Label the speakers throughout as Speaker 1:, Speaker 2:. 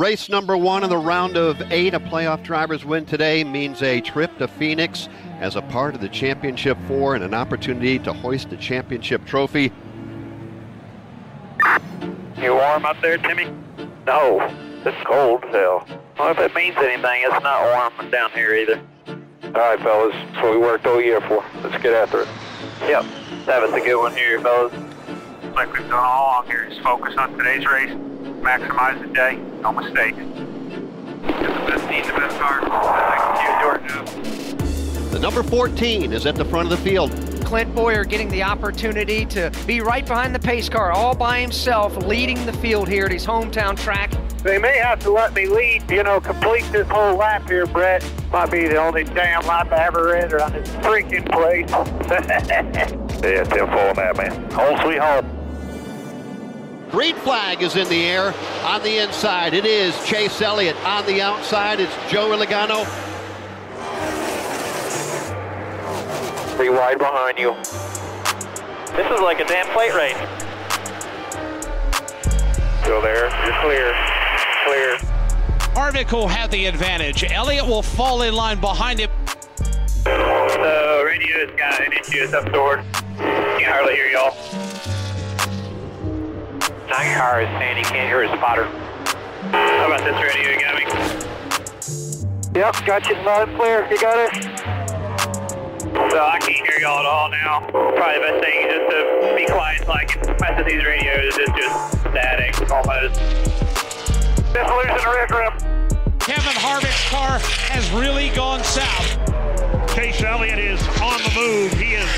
Speaker 1: Race number one in the round of eight, a playoff driver's win today means a trip to Phoenix as a part of the championship four and an opportunity to hoist the championship trophy.
Speaker 2: You warm up there, Timmy?
Speaker 3: No, it's cold as hell.
Speaker 2: Well, if it means anything, it's not warm down here either.
Speaker 3: All right, fellas, that's what we worked all year for. Let's get after it.
Speaker 2: Yep, that was a good one here, fellas.
Speaker 4: Like we've done all along here, just focus on today's race, maximize the day, no mistakes. Get the best team, the best car. Execute your job.
Speaker 1: The number 14 is at the front of the field.
Speaker 5: Clint Bowyer getting the opportunity to be right behind the pace car all by himself, leading the field here at his hometown track.
Speaker 2: They may have to let me lead, you know, complete this whole lap here, Brett. Might be the only damn lap I ever ran around this freaking place.
Speaker 3: Yeah, Tim, full on that, man. Home sweet home.
Speaker 1: Green flag is in the air on the inside. It is Chase Elliott. On the outside, it's Joe Logano.
Speaker 3: Three wide behind you.
Speaker 2: this is like a damn plate race.
Speaker 3: Still there. You're clear. Clear.
Speaker 6: Harvick will have the advantage. Elliott will fall in line behind him.
Speaker 4: The radio's got an issue, it's up stored. Can't hardly hear y'all.
Speaker 2: Nine car is saying he can't hear his spotter.
Speaker 4: How about this radio you got me?
Speaker 2: Yep, got you loud and clear. You got it?
Speaker 4: So I can't hear y'all at all now. Probably the best thing is just to be quiet so I can mess with these radios. It's just static almost.
Speaker 2: Just losing the red rim.
Speaker 6: Kevin Harvick's car has really gone south.
Speaker 7: Chase Elliott is on the move. He has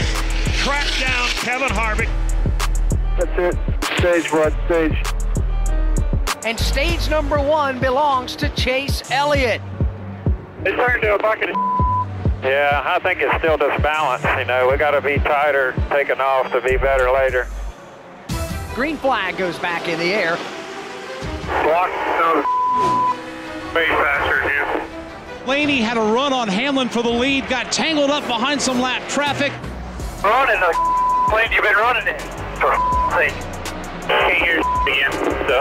Speaker 7: tracked down Kevin Harvick.
Speaker 2: That's it. Stage one, stage.
Speaker 5: And stage number one belongs to Chase Elliott.
Speaker 2: It turned to a bucket of
Speaker 3: Yeah, I think it's still just balance. You know, we got to be tighter taking off to be better later.
Speaker 5: Green flag goes back in the air.
Speaker 4: Block. No. Way faster, Jim.
Speaker 6: Laney had a run on Hamlin for the lead, got tangled up behind some lap traffic.
Speaker 4: Running the plane you've been running it. For sake. Can't hear again. So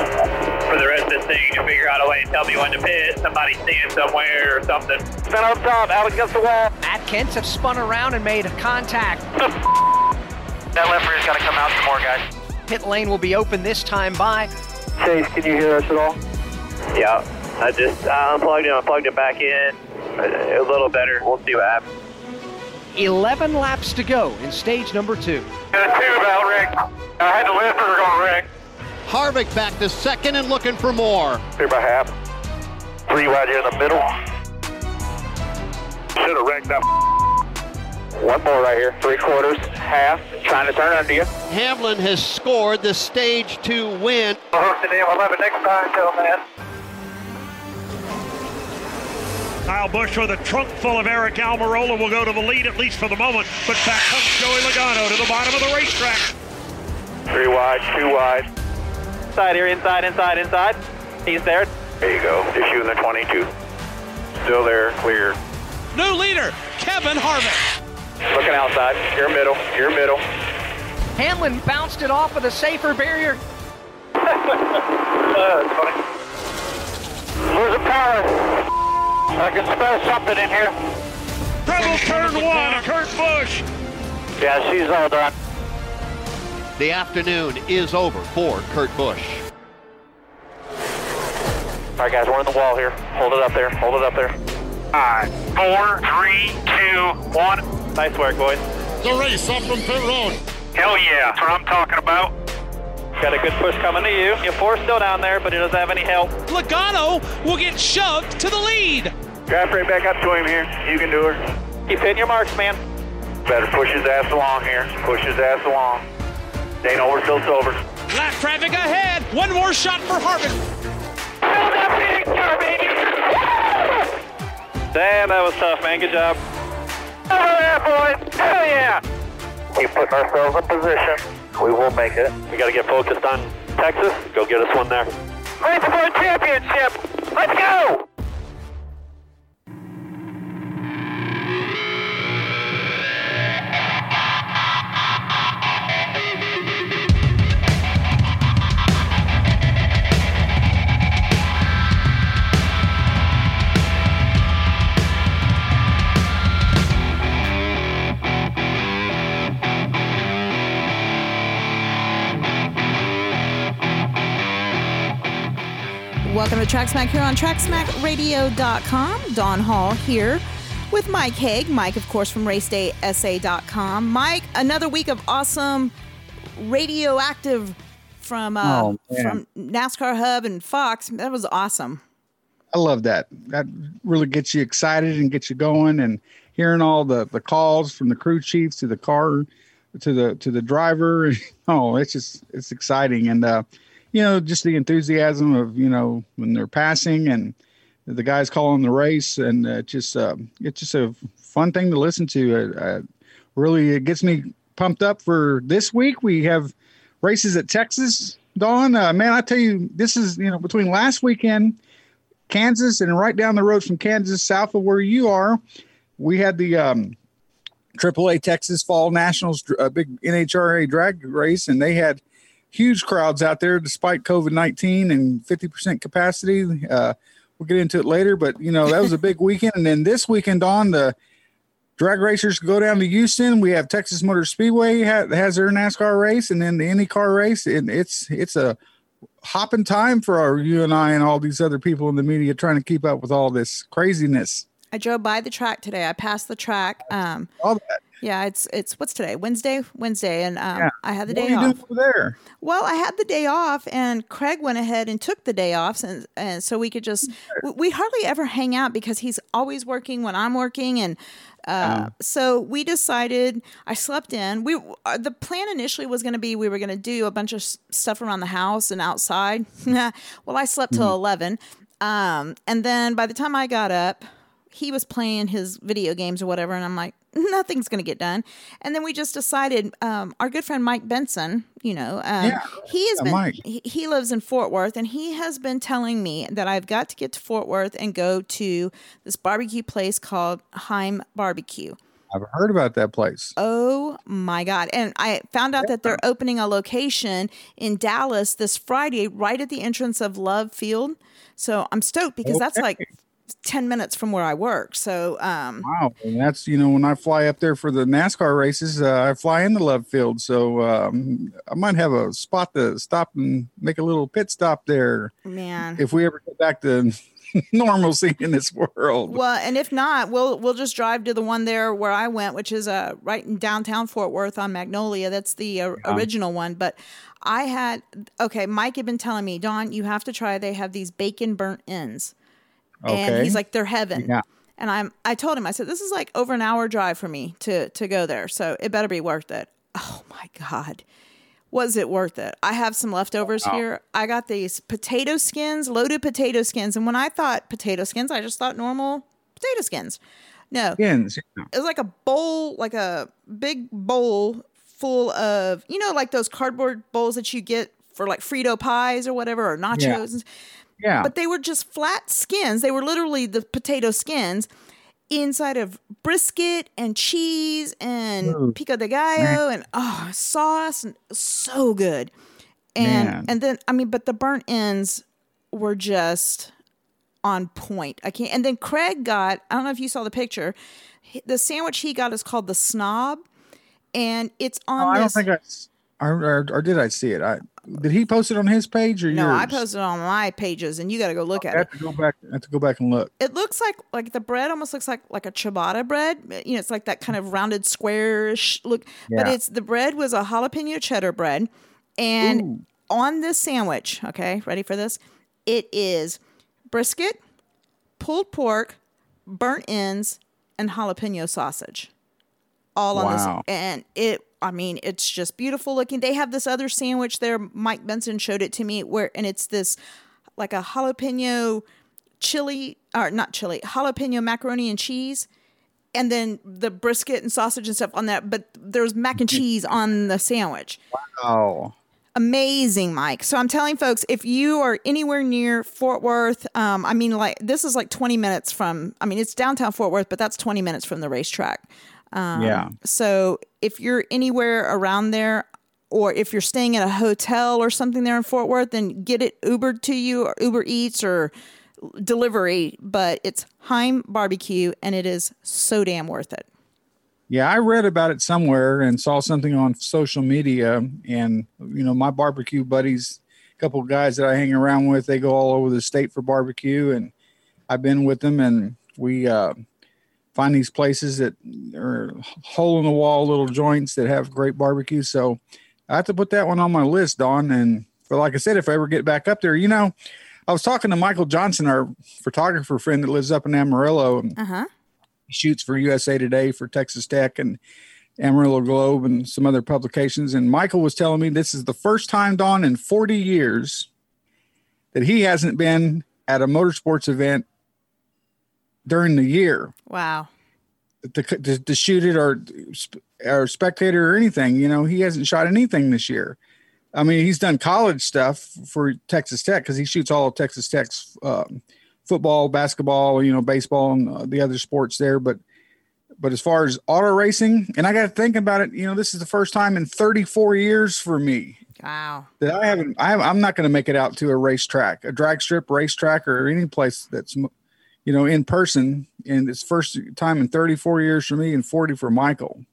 Speaker 4: for the rest of this thing, to figure out a way to tell me when to pit. Somebody stand somewhere or something.
Speaker 2: Been up top, out against the wall.
Speaker 5: Matt Kenseth spun around and made contact.
Speaker 4: That left rear's got to come out some more, guys.
Speaker 5: Pit lane will be open this time by.
Speaker 2: Chase, can you hear us at all?
Speaker 4: Yeah, I just I unplugged it, I plugged it back in. A, a little better. We'll see what happens.
Speaker 5: 11 laps to go in stage number two.
Speaker 4: Got a tube out, Rick. I had to lift or we're going to wreck.
Speaker 1: Harvick back to second and looking for more.
Speaker 3: Here by half. Three wide here in the middle. Should have wrecked that. One more right here. Three quarters, half. Trying to turn under you.
Speaker 1: Hamlin has scored the stage two win.
Speaker 4: I'll hook the damn 11 next time, tell man.
Speaker 7: Kyle Busch with a trunk full of Eric Almirola will go to the lead, at least for the moment. But back comes Joey Logano to the bottom of the racetrack.
Speaker 3: Three wide, two wide.
Speaker 2: Inside here, inside, inside, inside. He's there.
Speaker 3: There you go. Issue in the 22. Still there, clear.
Speaker 6: New leader, Kevin Harvick.
Speaker 3: Looking outside. Your middle, your middle.
Speaker 5: Hamlin bounced it off of the safer barrier.
Speaker 2: that's funny. Losing power. I can smell something in here.
Speaker 7: Treble turn one, Kurt Busch.
Speaker 2: Yeah, she's all done.
Speaker 1: The afternoon is over for Kurt Busch.
Speaker 3: All right, guys, we're on the wall here. Hold it up there. Hold it up there.
Speaker 4: Five, four, three, two, one.
Speaker 2: Nice work, boys.
Speaker 8: The race up from pit road.
Speaker 4: Hell yeah, that's what I'm talking about.
Speaker 2: Got a good push coming to you. Your four's still down there, but he doesn't have any help.
Speaker 6: Logano will get shoved to the lead.
Speaker 3: Drive right back up to him here. You can do her.
Speaker 2: Keep hitting your marks, man.
Speaker 3: Better push his ass along here. Push his ass along. They know we're still sober.
Speaker 6: Lap traffic ahead. One more shot for Harvick.
Speaker 2: Damn, that was tough, man. Good job.
Speaker 3: Over there, boys. Hell yeah. Keep putting ourselves in position. We will make it.
Speaker 2: We got to get focused on Texas. Go get us one there.
Speaker 3: Race for a championship. Let's go.
Speaker 9: Track Smack here on TrackSmackRadio.com. Don Hall here with Mike Haig. Mike, of course, from RaceDaySA.com. Mike, another week of awesome radioactive from uh,
Speaker 10: Oh,
Speaker 9: from NASCAR Hub and Fox. That was awesome.
Speaker 10: I love that. That really gets you excited and gets you going and hearing all the, the calls from the crew chiefs to the car to the to the driver. Oh, it's just it's exciting and uh you know just the enthusiasm of you know when they're passing and the guys calling the race and uh, just uh, it's just a fun thing to listen to. Uh, uh, really, it gets me pumped up for this week. We have races at Texas. Dawn, uh, man, I tell you, this is you know between last weekend Kansas and right down the road from Kansas, south of where you are, we had the um, AAA Texas Fall Nationals, a big NHRA drag race, and they had huge crowds out there despite COVID 19 and 50% capacity. Uh, we'll get into it later, but you know, that was a big weekend. And then this weekend on, the drag racers go down to Houston. We have Texas Motor Speedway ha- has their NASCAR race, and then the IndyCar race. And it's it's a hopping time for our you and I and all these other people in the media trying to keep up with all this craziness.
Speaker 9: I drove by the track today. I passed the track. Um,
Speaker 10: All that.
Speaker 9: yeah, it's it's what's today? Wednesday, Wednesday, and um,
Speaker 10: Yeah.
Speaker 9: I had the
Speaker 10: What
Speaker 9: day off.
Speaker 10: there?
Speaker 9: Well, I had the day off, and Craig went ahead and took the day off, and, and so we could just we, we hardly ever hang out because he's always working when I'm working, and uh, so we decided. I slept in. We uh, the plan initially was going to be we were going to do a bunch of s- stuff around the house and outside. well, I slept till eleven, um, and then by the time I got up, he was playing his video games or whatever, and I'm like, nothing's going to get done. And then we just decided, um, our good friend Mike Benson, you know, um,
Speaker 10: Yeah,
Speaker 9: he has been,
Speaker 10: Mike.
Speaker 9: he, he lives in Fort Worth, and he has been telling me that I've got to get to Fort Worth and go to this barbecue place called Heim Barbecue.
Speaker 10: I've heard about that place.
Speaker 9: Oh my God. And I found out that they're opening a location in Dallas this Friday, right at the entrance of Love Field. So I'm stoked because that's like 10 minutes from where I work. So, um,
Speaker 10: Wow, and that's you know when I fly up there for the NASCAR races, uh, I fly in the Love Field, so um, I might have a spot to stop and make a little pit stop there
Speaker 9: man.
Speaker 10: if we ever get back to normalcy in this world.
Speaker 9: Well, and if not, we'll we'll just drive to the one there where I went, which is uh right in downtown Fort Worth on Magnolia. That's the uh, original one. But I had okay. Mike had been telling me, Don, you have to try. They have these bacon burnt ends, and he's like, they're heaven.
Speaker 10: Yeah.
Speaker 9: And I'm I told him I said this is like over an hour drive for me to to go there, so it better be worth it. Oh my god. Was it worth it? I have some leftovers here. I got these potato skins, loaded potato skins. And when I thought potato skins, I just thought normal potato skins. No,
Speaker 10: Skins, yeah.
Speaker 9: it was like a bowl, like a big bowl full of, you know, like those cardboard bowls that you get for like Frito pies or whatever, or nachos.
Speaker 10: Yeah.
Speaker 9: But they were just flat skins. They were literally the potato skins inside of brisket and cheese and
Speaker 10: Ooh,
Speaker 9: pico de gallo and oh sauce and so good. And
Speaker 10: Man.
Speaker 9: and then I mean, but the burnt ends were just on point. I can't. And then Craig got. I don't know if you saw the picture. The sandwich he got is called the Snob, and it's oh, on
Speaker 10: Oh, I don't think or, or, or did I see it? I did he post it on his page or
Speaker 9: no,
Speaker 10: yours?
Speaker 9: I posted it on my pages, and you got to go look
Speaker 10: I
Speaker 9: at it.
Speaker 10: have to go back. I have to go back and look.
Speaker 9: It looks like like the bread almost looks like like a ciabatta bread. You know, it's like that kind of rounded squarish look. But it's the bread was a jalapeno cheddar bread, and on this sandwich, okay, ready for this? It is brisket, pulled pork, burnt ends, and jalapeno sausage, all on this. And it, I mean, it's just beautiful looking. They have this other sandwich there. Mike Benson showed it to me where, and it's this like a jalapeno chili or not chili, jalapeno macaroni and cheese. And then the brisket and sausage and stuff on that, but there's mac and cheese on the sandwich.
Speaker 10: Wow.
Speaker 9: Amazing, Mike. So I'm telling folks, if you are anywhere near Fort Worth, um, I mean, like this is like 20 minutes from. I mean, it's downtown Fort Worth, but that's 20 minutes from the racetrack. Um,
Speaker 10: yeah.
Speaker 9: So if you're anywhere around there, or if you're staying at a hotel or something there in Fort Worth, then get it Ubered to you or Uber Eats or delivery. But it's Heim Barbecue, and it is so damn worth it.
Speaker 10: Yeah, I read about it somewhere and saw something on social media, and you know, my barbecue buddies a couple of guys that I hang around with. They go all over the state for barbecue, and I've been with them, and we uh, find these places that are hole in the wall little joints that have great barbecue. So I have to put that one on my list, Dawn. And but like I said, if I ever get back up there, you know, I was talking to Michael Johnson, our photographer friend that lives up in Amarillo, and
Speaker 9: Uh-huh.
Speaker 10: he shoots for USA Today for Texas Tech and Amarillo Globe and some other publications. And Michael was telling me this is the first time, Dawn, in 40 years that he hasn't been at a motorsports event during the year
Speaker 9: Wow.
Speaker 10: to, to, to shoot it or or spectator or anything. You know, he hasn't shot anything this year. I mean, he's done college stuff for Texas Tech because he shoots all of Texas Tech's um, football, basketball, you know, baseball, and uh, the other sports there. But but as far as auto racing, and I got to think about it. You know, this is the first time in 34 years for me
Speaker 9: Wow.
Speaker 10: that I haven't. I, I'm not going to make it out to a racetrack, a drag strip racetrack, or any place that's you know in person. And it's first time in 34 years for me and 40 for Michael.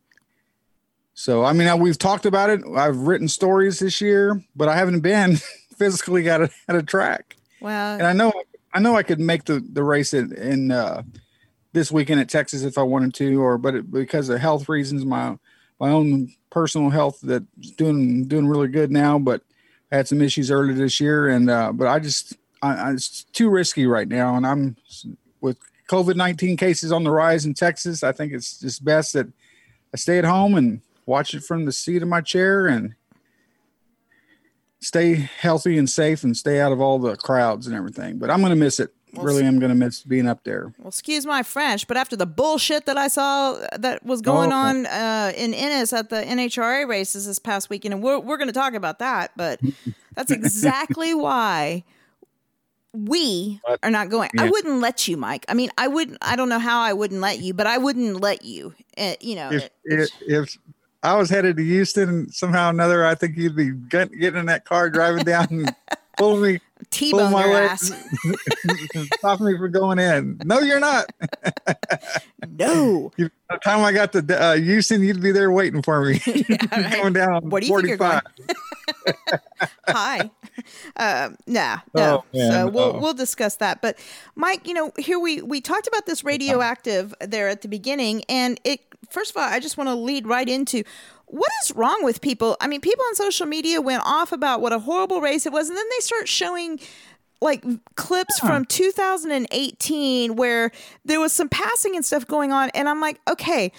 Speaker 10: So I mean, I, we've talked about it. I've written stories this year, but I haven't been physically at a, at a track.
Speaker 9: Well,
Speaker 10: And I know I know I could make the the race in, in uh, this weekend at Texas if I wanted to, or but it, because of health reasons, my my own personal health that's doing doing really good now, but I had some issues earlier this year, and uh, but I just I, I, it's too risky right now, and I'm with COVID nineteen cases on the rise in Texas. I think it's just best that I stay at home and watch it from the seat of my chair and stay healthy and safe and stay out of all the crowds and everything. But I'm going to miss it.
Speaker 9: Well,
Speaker 10: really, am going to miss being up there.
Speaker 9: Well, excuse my French, but after the bullshit that I saw that was going
Speaker 10: Oh.
Speaker 9: on uh, in Ennis at the NHRA races this past weekend, and we're, we're going to talk about that, but that's exactly why we
Speaker 10: What?
Speaker 9: are not going. I wouldn't let you, Mike. I mean, I wouldn't, I don't know how I wouldn't let you, but I wouldn't let you. Uh, you know,
Speaker 10: If,
Speaker 9: it-
Speaker 10: if I was headed to Houston somehow or another, I think you'd be getting in that car driving down and pulling me,
Speaker 9: T-bone
Speaker 10: my
Speaker 9: your ass.
Speaker 10: stopping me from going in. No, you're not.
Speaker 9: No.
Speaker 10: By the time I got to uh, Houston, you'd be there waiting for me,
Speaker 9: right.
Speaker 10: going down
Speaker 9: What do you think you're
Speaker 10: 45.
Speaker 9: Hi. Um, nah, no.
Speaker 10: Oh, man.
Speaker 9: so we'll we'll discuss that. But Mike, you know, here we we talked about this radioactive there at the beginning, and it. First of all, I just want to lead right into what is wrong with people. I mean, people on social media went off about what a horrible race it was, and then they start showing like clips from 2018 where there was some passing and stuff going on, and I'm like, okay.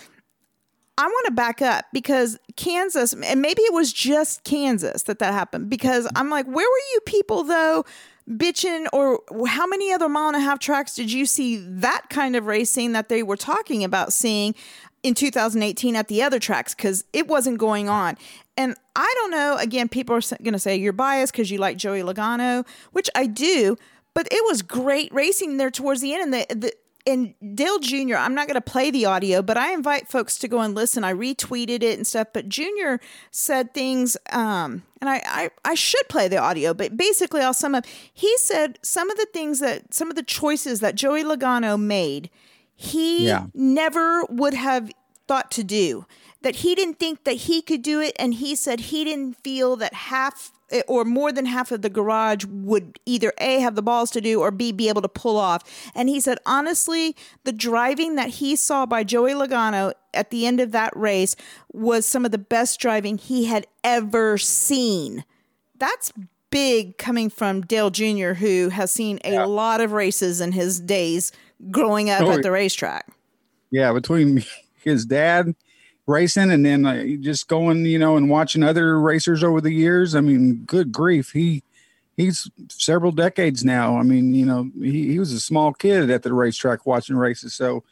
Speaker 9: I want to back up because Kansas, and maybe it was just Kansas that that happened. Because mm-hmm. I'm like, where were you people though, bitching, or how many other mile and a half tracks did you see that kind of racing that they were talking about seeing in 2018 at the other tracks? Because it wasn't going on. And I don't know. Again, people are going to say you're biased because you like Joey Logano, which I do. But it was great racing there towards the end, and the, the and Dale Jr., I'm not going to play the audio, but I invite folks to go and listen. I retweeted it and stuff, but Junior said things, um, and I, I, I should play the audio, but basically I'll sum up. He said some of the things that, some of the choices that Joey Logano made, he
Speaker 10: Yeah.
Speaker 9: never would have thought to do. That he didn't think that he could do it, and he said he didn't feel that half Eh, or more than half of the garage would either A, have the balls to do, or B, be able to pull off. And he said, honestly, the driving that he saw by Joey Logano at the end of that race was some of the best driving he had ever seen. That's big coming from Dale Jr., who has seen a lot of races in his days growing up
Speaker 10: Oh,
Speaker 9: at the racetrack.
Speaker 10: yeah, between his dad racing and then uh, just going, you know, and watching other racers over the years. I mean, good grief, he he's several decades now. I mean, you know, he, he was a small kid at the racetrack watching races. So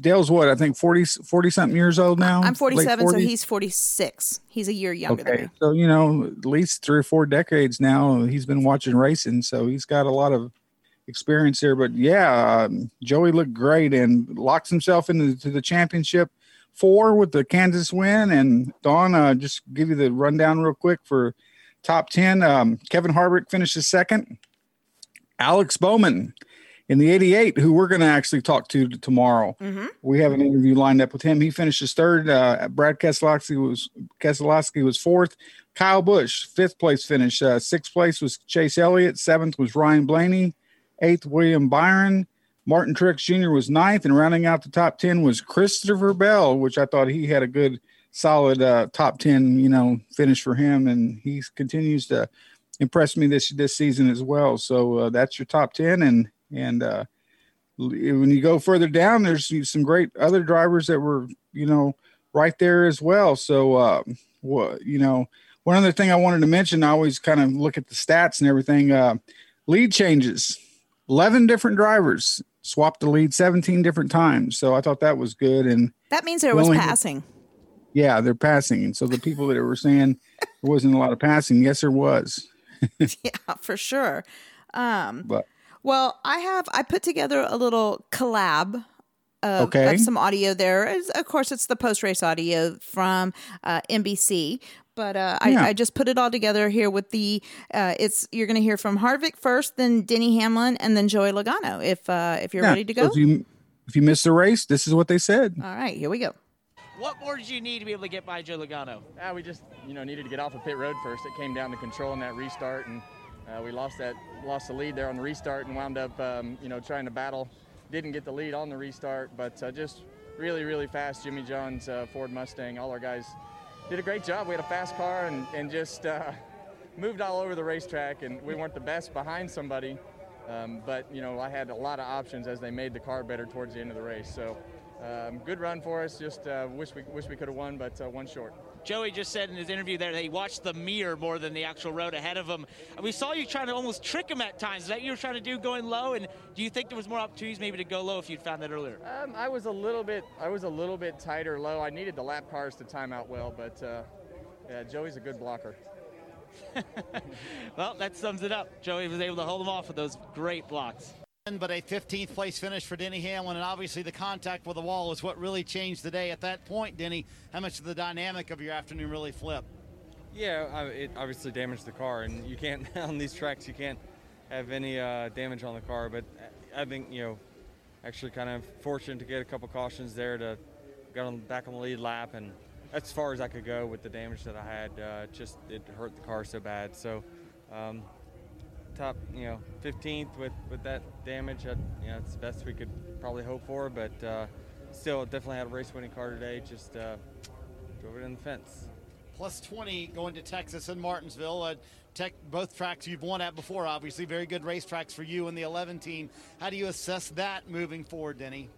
Speaker 10: Dale's what I think 40 40 something years old now.
Speaker 9: I'm 47, so he's 46. He's a year younger than
Speaker 10: okay.
Speaker 9: me.
Speaker 10: So you know, at least three or four decades now he's been watching racing. So he's got a lot of experience there. But yeah, um, Joey looked great and locks himself into to the championship four with the Kansas win. And Don, uh, just give you the rundown real quick for top ten. Um, Kevin Harvick finishes second. Alex Bowman, in the 88, who we're going to actually talk to tomorrow.
Speaker 9: Mm-hmm.
Speaker 10: We have an interview lined up with him. He finishes third. Uh, Brad Keselowski was Keselowski was fourth. Kyle Busch, fifth place finish. Uh, sixth place was Chase Elliott. Seventh was Ryan Blaney. Eighth, William Byron. Martin Truex Jr. was ninth, and rounding out the top ten was Christopher Bell, which I thought he had a good, solid uh, top ten, you know, finish for him, and he continues to impress me this this season as well. So uh, that's your top ten, and and uh, when you go further down, there's some great other drivers that were, you know, right there as well. So, uh, what you know, one other thing I wanted to mention, I always kind of look at the stats and everything. Uh, lead changes, eleven different drivers swapped the lead 17 different times. So I thought that was good. And
Speaker 9: that means there was passing.
Speaker 10: yeah, they're passing. And so the people that were saying there wasn't a lot of passing, yes, there was.
Speaker 9: yeah, for sure. Um,
Speaker 10: but
Speaker 9: well, I have I put together a little collab of,
Speaker 10: okay.
Speaker 9: of some audio there. Of course, it's the post race audio from uh, NBC, but uh,
Speaker 10: Yeah.
Speaker 9: I, I just put it all together here with the. Uh, it's you're going to hear from Harvick first, then Denny Hamlin, and then Joey Logano. If uh, if you're
Speaker 10: Yeah,
Speaker 9: ready to
Speaker 10: so
Speaker 9: go,
Speaker 10: if you if you miss the race, this is what they said.
Speaker 9: all right, here we go.
Speaker 11: What more did you need to be able to get by Joe Logano?
Speaker 12: Ah, we just you know needed to get off of pit road first. It came down to controlling that restart, and uh, we lost that lost the lead there on the restart, and wound up um, you know trying to battle. Didn't get the lead on the restart, but uh, just really really fast. Jimmy John's uh, Ford Mustang. All our guys did a great job. We had a fast car and and just uh, moved all over the racetrack, and we weren't the best behind somebody. Um, but you know, I had a lot of options as they made the car better towards the end of the race. So, um, good run for us. Just uh, wish we wish we could have won, but uh, one short.
Speaker 11: Joey just said in his interview there that he watched the mirror more than the actual road ahead of him. We saw you trying to almost trick him at times. Is that you were trying to do going low? And do you think there was more opportunities maybe to go low if you'd found that earlier?
Speaker 12: Um, I was a little bit I was a little bit tighter low. I needed the lap cars to time out well, but uh, yeah, Joey's a good blocker.
Speaker 11: Well, that sums it up. Joey was able to hold him off with those great blocks.
Speaker 13: But a 15th place finish for Denny Hamlin, and obviously the contact with the wall is what really changed the day. At that point, Denny, how much of the dynamic of your afternoon really flipped?
Speaker 14: Yeah, it obviously damaged the car, and you can't on these tracks you can't have any uh, damage on the car. But I think you know, actually kind of fortunate to get a couple cautions there to got on back on the lead lap, and as far as I could go with the damage that I had. Uh, just it hurt the car so bad. So um, top, you know, 15th with with that damage. I, you know, it's the best we could probably hope for, but uh, still definitely had a race-winning car today. Just uh, drove it in the fence.
Speaker 13: Plus 20 going to Texas and Martinsville. Uh, tech, both tracks you've won at before, obviously. Very good racetracks for you and the 11 team. How do you assess that moving forward, Denny?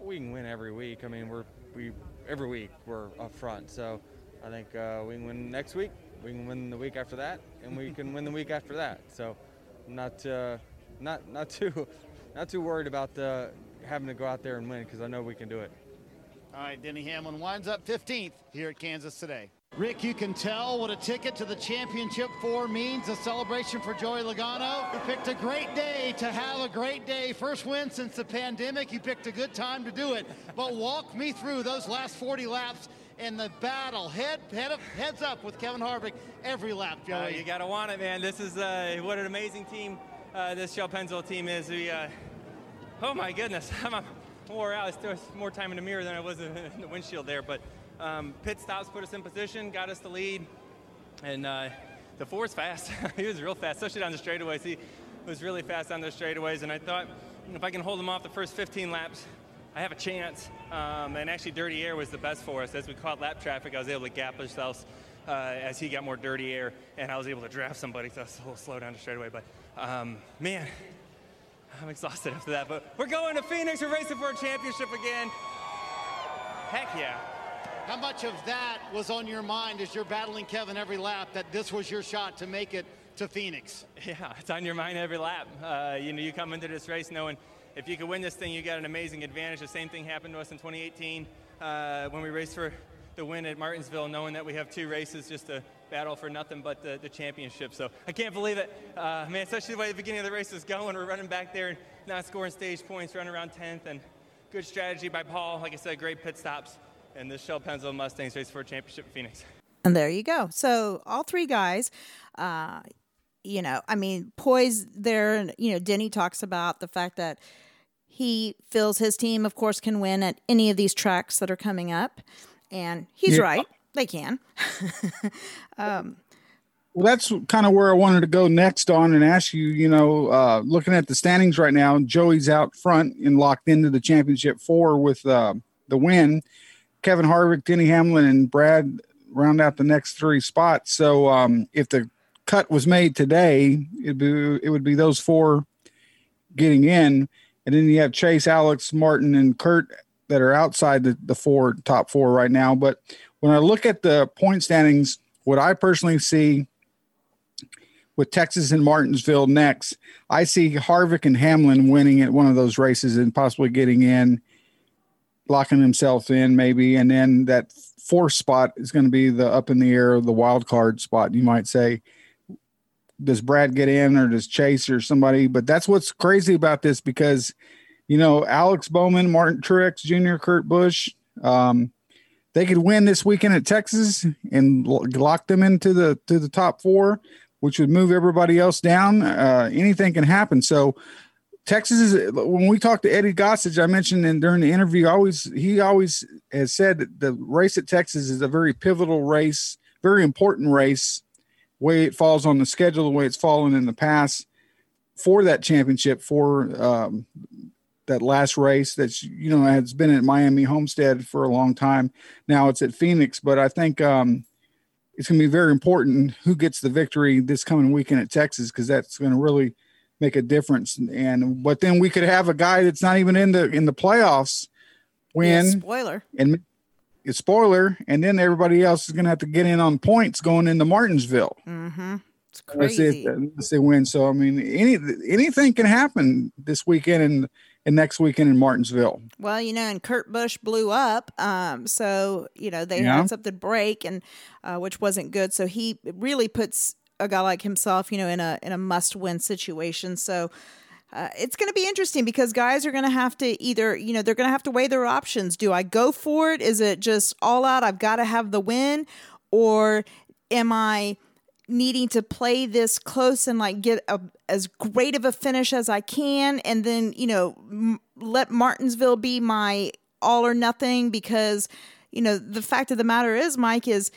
Speaker 14: We can win every week. I mean, we're we every week we're up front. So I think uh, we can win next week. We can win the week after that, and we can win the week after that. So Not uh, not not too not too worried about uh, having to go out there and win because I know we can do it.
Speaker 13: All right, Denny Hamlin winds up 15th here at Kansas today. Rick, you can tell what a ticket to the championship four means a celebration for Joey Logano. You picked a great day to have a great day. First win since the pandemic. You picked a good time to do it. But walk me through those last 40 laps and the battle, head, head up, heads up with Kevin Harvick every lap, Joey.
Speaker 15: Uh, you gotta want it, man. This is uh, what an amazing team uh, this Shell Pennzoil team is. We, uh, oh my goodness, I'm, I'm wore out. I still more time in the mirror than I was in the windshield there. But um, pit stops put us in position, got us the lead, and uh, the four's fast. he was real fast, especially down the straightaways. He was really fast on those straightaways, and I thought if I can hold him off the first 15 laps, I have a chance. Um, and actually, dirty air was the best for us. As we caught lap traffic, I was able to gap ourselves uh, as he got more dirty air, and I was able to draft somebody, so I was a little slow down the straightaway. But um, man, I'm exhausted after that. But we're going to Phoenix. We're racing for a championship again. Heck yeah.
Speaker 13: How much of that was on your mind as you're battling Kevin every lap that this was your shot to make it to Phoenix?
Speaker 15: Yeah, it's on your mind every lap. Uh, you know, you come into this race knowing if you could win this thing, you got an amazing advantage. The same thing happened to us in 2018 uh, when we raced for the win at Martinsville, knowing that we have two races just to battle for nothing but the, the championship. So I can't believe it, uh, man. Especially the way the beginning of the race was going. We're running back there and not scoring stage points, running around 10th, and good strategy by Paul. Like I said, great pit stops. And the Shell Pennzoil Mustangs race for a championship in Phoenix.
Speaker 9: And there you go. So all three guys, uh, you know, I mean, poise there. And, you know, Denny talks about the fact that he feels his team, of course, can win at any of these tracks that are coming up, and he's
Speaker 10: Yeah.
Speaker 9: right. They can. um,
Speaker 10: Well, that's kind of where I wanted to go next on and ask you. You know, uh, looking at the standings right now, Joey's out front and locked into the championship four with uh, the win. Kevin Harvick, Denny Hamlin, and Brad round out the next three spots. So, um, if the cut was made today, it'd be it would be those four getting in, and then you have Chase, Alex, Martin, and Kurt that are outside the, the four top four right now. But when I look at the point standings, what I personally see with Texas and Martinsville next, I see Harvick and Hamlin winning at one of those races and possibly getting in, locking himself in maybe, and then that fourth spot is going to be the up in the air, the wild card spot, you might say. Does Brad get in or does Chase or somebody? But that's what's crazy about this because, you know, Alex Bowman, Martin Truex Jr., Kurt Busch, um, they could win this weekend at Texas and lock them into the to the top four, which would move everybody else down. Uh, anything can happen. So Texas is when we talked to Eddie Gossage, I mentioned in during the interview, always he always has said that the race at Texas is a very pivotal race, very important race, way it falls on the schedule, the way it's fallen in the past for that championship for um, that last race that's you know has been at Miami Homestead for a long time. Now it's at Phoenix, but I think um, it's going to be very important who gets the victory this coming weekend at Texas because that's going to really make a difference. And but then we could have a guy that's not even in the in the playoffs win.
Speaker 9: yeah, spoiler.
Speaker 10: and it's spoiler, and then everybody else is going to have to get in on points going into Martinsville.
Speaker 9: Mm-hmm. It's crazy.
Speaker 10: they, unless they win. So I mean, any anything can happen this weekend and and next weekend in Martinsville.
Speaker 9: Well, you know, and Kurt Busch blew up, um, so you know they
Speaker 10: Yeah.
Speaker 9: had something break, and uh, which wasn't good. So he really puts a guy like himself, you know, in a in a must win situation. So. Uh, it's going to be interesting because guys are going to have to either, you know, they're going to have to weigh their options. Do I go for it? Is it just all out? I've got to have the win, or am I needing to play this close and like get a, as great of a finish as I can, and then you know m- let Martinsville be my all or nothing because you know the fact of the matter is, Mike is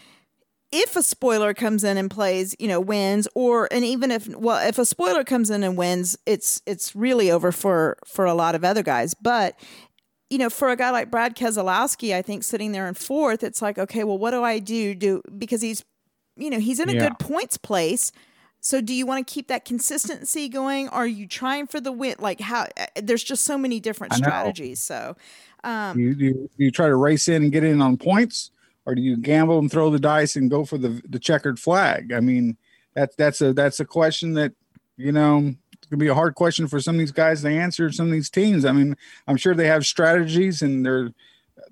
Speaker 9: if a spoiler comes in and plays, you know, wins, or and even if well, if a spoiler comes in and wins, it's it's really over for for a lot of other guys. But you know, for a guy like Brad Keselowski, I think sitting there in fourth, it's like, okay, well, what do I do? Do because he's, you know, he's in a
Speaker 10: Yeah.
Speaker 9: good points place. So, do you want to keep that consistency going? Are you trying for the win? Like, how? uh, There's just so many different strategies. So, um,
Speaker 10: you, you you try to race in and get in on points, or do you gamble and throw the dice and go for the the checkered flag? I mean, that's that's a that's a question that you know it's gonna be a hard question for some of these guys to answer. Some of these teams. I mean, I'm sure they have strategies and they're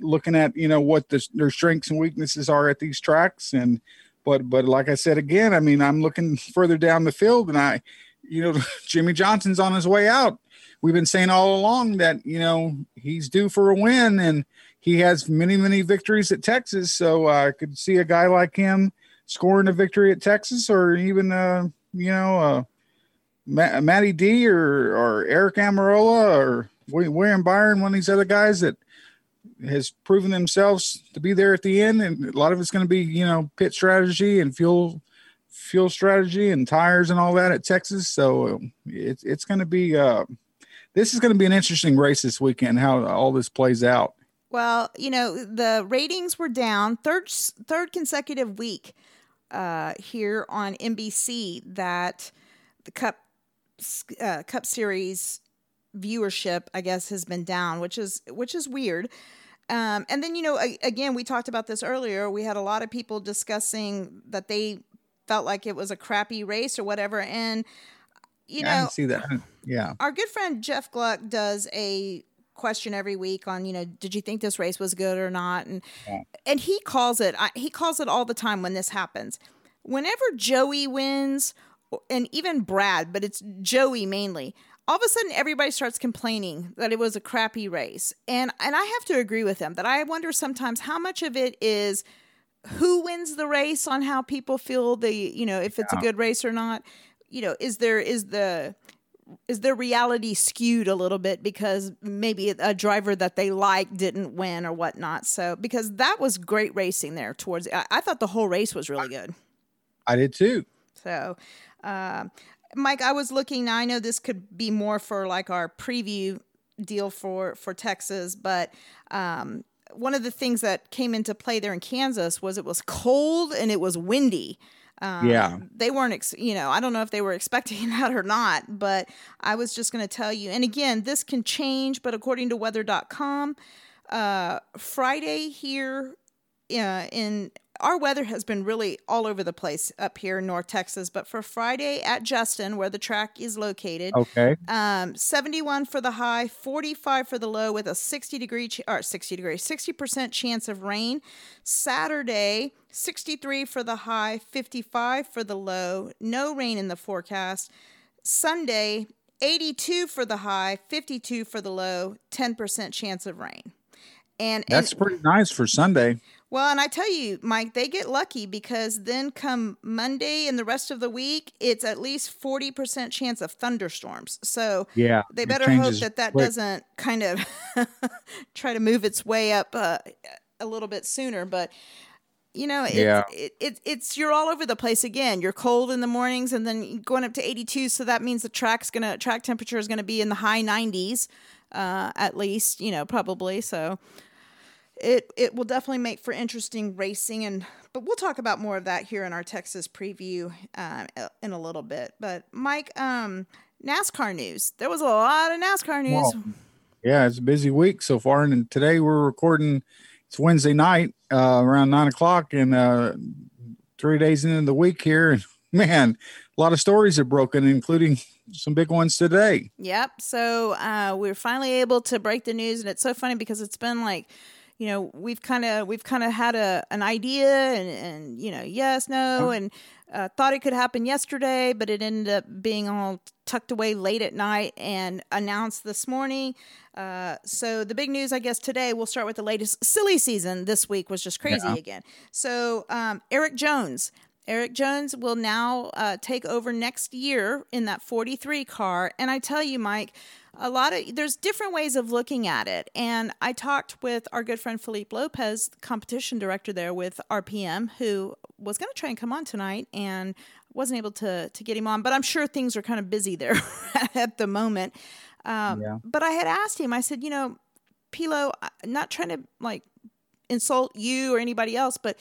Speaker 10: looking at you know what the, their strengths and weaknesses are at these tracks and but but like i said again i mean i'm looking further down the field and i you know jimmie johnson's on his way out we've been saying all along that you know he's due for a win and he has many many victories at texas so uh, i could see a guy like him scoring a victory at texas or even uh you know uh Ma- Matty D or or Eric Almirola or William Byron, one of these other guys that has proven themselves to be there at the end, and a lot of it's going to be you know pit strategy and fuel fuel strategy and tires and all that at Texas. So um, it's it's going to be uh, this is going to be an interesting race this weekend. How all this plays out.
Speaker 9: Well, you know, the ratings were down third third consecutive week uh, here on NBC that the Cup uh, Cup Series viewership, I guess, has been down, which is which is weird. Um, and then you know, a- again, we talked about this earlier. We had a lot of people discussing that they felt like it was a crappy race or whatever, and you
Speaker 10: I
Speaker 9: know,
Speaker 10: see that. Yeah.
Speaker 9: our good friend Jeff Gluck does a question every week on you know did you think this race was good or not? And
Speaker 10: Yeah.
Speaker 9: and he calls it I, he calls it all the time when this happens. Whenever joey wins and even brad but it's joey mainly all of a sudden everybody starts complaining that it was a crappy race. And and i have to agree with them that i wonder sometimes how much of it is who wins the race on how people feel the you know if it's a good race or not. You know, is there is the is their reality skewed a little bit because maybe a driver that they like didn't win or whatnot. So because that was great racing there towards. I, I thought the whole race was really good.
Speaker 10: I did too.
Speaker 9: So, uh, Mike, I was looking. Now I know this could be more for like our preview deal for for Texas, but um, one of the things that came into play there in Kansas was it was cold and it was windy. Um,
Speaker 10: yeah.
Speaker 9: They weren't, ex- you know, I don't know if they were expecting that or not, but I was just going to tell you. And again, this can change, but according to weather.com, uh, Friday here uh, in our weather has been really all over the place up here in North Texas, but for Friday at Justin, where the track is located,
Speaker 10: okay,
Speaker 9: um, 71 for the high, 45 for the low, with a 60 degree ch- or 60 degree, 60 percent chance of rain. Saturday, 63 for the high, 55 for the low, no rain in the forecast. Sunday, 82 for the high, 52 for the low, 10 percent chance of rain. And
Speaker 10: that's
Speaker 9: and,
Speaker 10: pretty nice for Sunday.
Speaker 9: Well, and I tell you, Mike, they get lucky because then come Monday and the rest of the week, it's at least 40% chance of thunderstorms. So
Speaker 10: yeah,
Speaker 9: they better hope that that quick. doesn't kind of try to move its way up uh, a little bit sooner. But you know, it's,
Speaker 10: yeah.
Speaker 9: it, it, it's you're all over the place again. You're cold in the mornings and then going up to 82. So that means the track's gonna track temperature is gonna be in the high 90s, uh, at least. You know, probably so it it will definitely make for interesting racing and but we'll talk about more of that here in our Texas preview uh, in a little bit. But Mike, um, NASCAR news. There was a lot of NASCAR news.
Speaker 10: Yeah, it's a busy week so far, and today we're recording. It's Wednesday night uh, around nine o'clock, and uh, three days into the week here, and man, a lot of stories have broken, including some big ones today.
Speaker 9: Yep. So uh, we we're finally able to break the news, and it's so funny because it's been like you know we've kind of we've kind of had a an idea and and you know yes no and uh, thought it could happen yesterday but it ended up being all tucked away late at night and announced this morning. Uh, so the big news i guess today we'll start with the latest. Silly season this week was just crazy yeah. again. So um, erik jones. Erik Jones will now uh, take over next year in that 43 car. And I tell you, Mike, a lot of there's different ways of looking at it and i talked with our good friend Philippe lopez competition director there with rpm who was going to try and come on tonight and wasn't able to to get him on but i'm sure things are kind of busy there at the moment um, yeah. but i had asked him i said you know pilo not trying to like insult you or anybody else but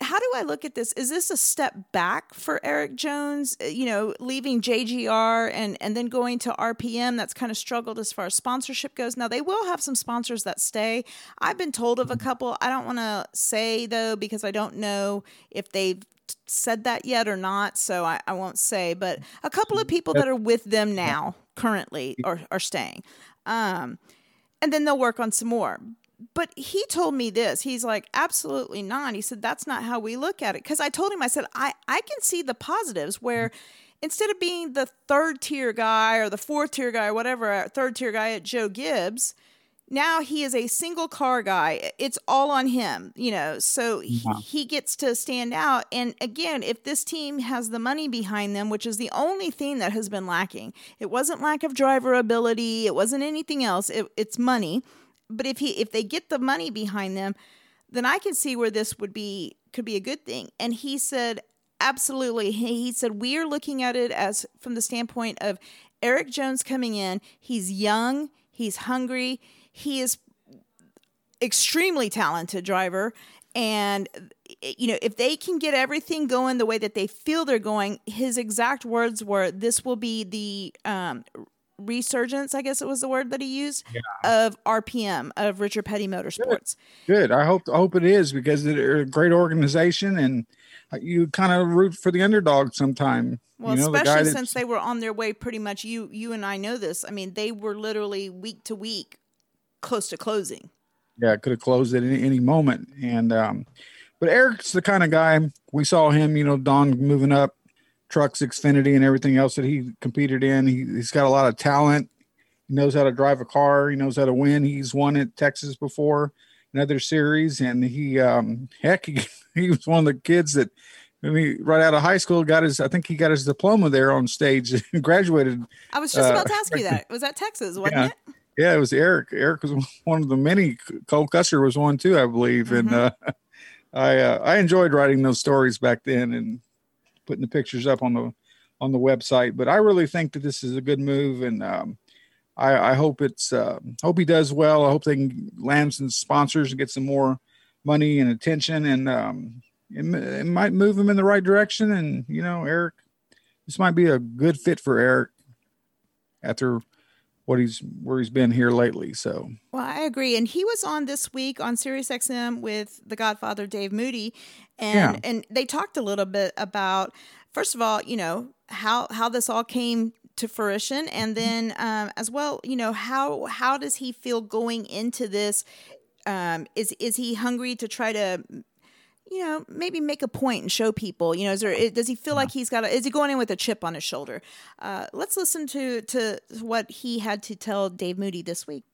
Speaker 9: how do I look at this? Is this a step back for Erik Jones? Uh, you know, leaving JGR and and then going to RPM. That's kind of struggled as far as sponsorship goes. Now they will have some sponsors that stay. I've been told of a mm-hmm. couple. I don't want to say though because I don't know if they've said that yet or not. So I, I won't say. But a couple of people that are with them now currently are are staying. Um, and then they'll work on some more but he told me this. He's like absolutely not. He said that's not how we look at it. Because i told him i said i i can see the positives where instead of being the third tier guy or the fourth tier guy or whatever uh, third tier guy at joe gibbs now he is a single car guy. It's all on him you know? So he, he gets to stand out. And again if this team has the money behind them which is the only thing that has been lacking it wasn't lack of driver ability it wasn't anything else it, it's money but if he if they get the money behind them, then I can see where this would be could be a good thing. And he said absolutely. He said we are looking at it as from the standpoint of Erik Jones coming in. He's young, he's hungry, he is extremely talented driver and you know if they can get everything going the way that they feel they're going his exact words were this will be the um, resurgence, I guess it was the word that he used, yeah. of RPM of Richard Petty Motorsports.
Speaker 10: Good. Good. I hope I hope it is because they're a great organization and you kind of root for the underdog sometime.
Speaker 9: Well,
Speaker 10: you know,
Speaker 9: especially the since they were on their way pretty much you you and I know this. I mean, they were literally week to week close to closing.
Speaker 10: Yeah, it could have closed at any, any moment. And um but Erik's the kind of guy we saw him, you know, Don moving up trucks, Xfinity, and everything else that he competed in. He, he's got a lot of talent. He knows how to drive a car. He knows how to win. He's won at Texas before another series, and he um, heck, he, he was one of the kids that I mean, right out of high school, got his. I think he got his diploma there on stage. And graduated.
Speaker 9: I was just uh, about to ask you that. Was that Texas? Wasn't
Speaker 10: yeah.
Speaker 9: it?
Speaker 10: Yeah, it was Erik. Erik was one of the many. Cole Custer was one too, I believe. Mm-hmm. And uh, I uh, I enjoyed writing those stories back then and putting the pictures up on the on the website. But I really think that this is a good move, and um, I, I, hope it's uh, hope he does well. I hope they can land some sponsors and get some more money and attention, and um, it, it might move him in the right direction. And you know, Erik, this might be a good fit for Erik after what he's where he's been here lately. So
Speaker 9: well, I agree. And he was on this week on Sirius XM with the Godfather Dave Moody, and yeah. and they talked a little bit about first of all, you know how how this all came to fruition, and then um, as well, you know how how does he feel going into this? Um, is is he hungry to try to you know, maybe make a point and show people. You know, is there does he feel like he's got? A, is he going in with a chip on his shoulder? Uh, let's listen to to what he had to tell Dave Moody this week.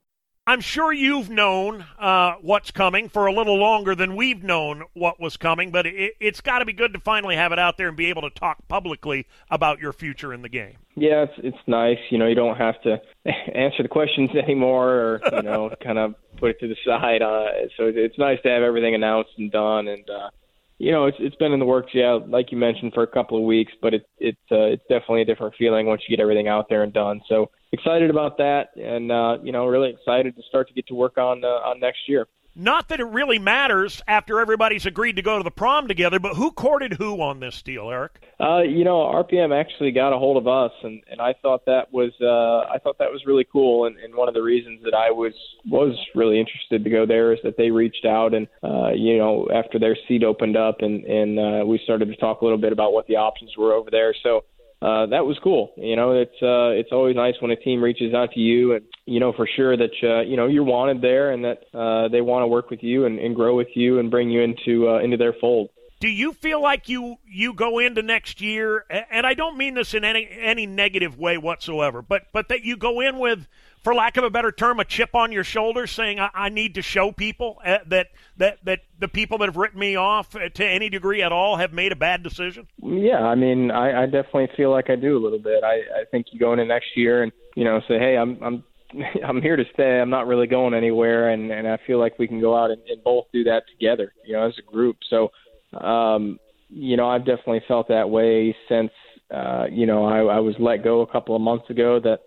Speaker 7: I'm sure you've known uh, what's coming for a little longer than we've known what was coming, but it, has got to be good to finally have it out there and be able to talk publicly about your future in the game.
Speaker 16: Yeah, it's it's nice. You know, you don't have to answer the questions anymore, or you know, kind of put it to the side. Uh, so it's nice to have everything announced and done, and uh, you know, it's it's been in the works, yeah, like you mentioned, for a couple of weeks, but it it uh, it's definitely a different feeling once you get everything out there and done. So excited about that, and uh, you know, really excited to start to get to work on uh, on next year.
Speaker 7: Not that it really matters after everybody's agreed to go to the prom together, but who courted who on this deal, Erik?
Speaker 16: Uh, you know, RPM actually got a hold of us, and, and I thought that was uh, I thought that was really cool. And, and one of the reasons that I was was really interested to go there is that they reached out, and uh, you know, after their seat opened up, and and uh, we started to talk a little bit about what the options were over there. So uh, that was cool. You know, it's uh, it's always nice when a team reaches out to you, and you know for sure that uh, you know you're wanted there, and that uh, they want to work with you and, and grow with you and bring you into uh, into their fold.
Speaker 7: Do you feel like you you go into next year, and I don't mean this in any any negative way whatsoever, but but that you go in with for lack of a better term, a chip on your shoulder, saying I, I need to show people uh, that that that the people that have written me off uh, to any degree at all have made a bad decision?
Speaker 16: Yeah, I mean, I, I definitely feel like I do a little bit. I, I think you go into next year and you know say, hey, I'm I'm I'm here to stay. I'm not really going anywhere, and and I feel like we can go out and, and both do that together, you know, as a group. So, um, you know, I've definitely felt that way since uh, you know I, I was let go a couple of months ago. That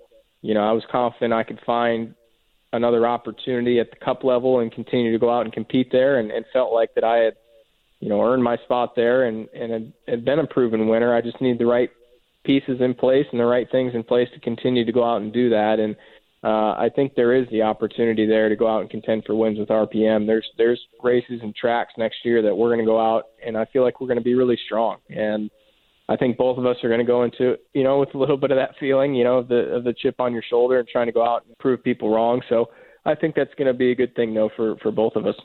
Speaker 16: you know, I was confident I could find another opportunity at the cup level and continue to go out and compete there and, and felt like that I had, you know, earned my spot there and, and had, had been a proven winner. I just need the right pieces in place and the right things in place to continue to go out and do that. And uh, I think there is the opportunity there to go out and contend for wins with RPM. There's there's races and tracks next year that we're going to go out, and I feel like we're going to be really strong. And I think both of us are going to go into you know with a little bit of that feeling, you know, of the of the chip on your shoulder and trying to go out and prove people wrong. So I think that's going to be a good thing though for for both of us.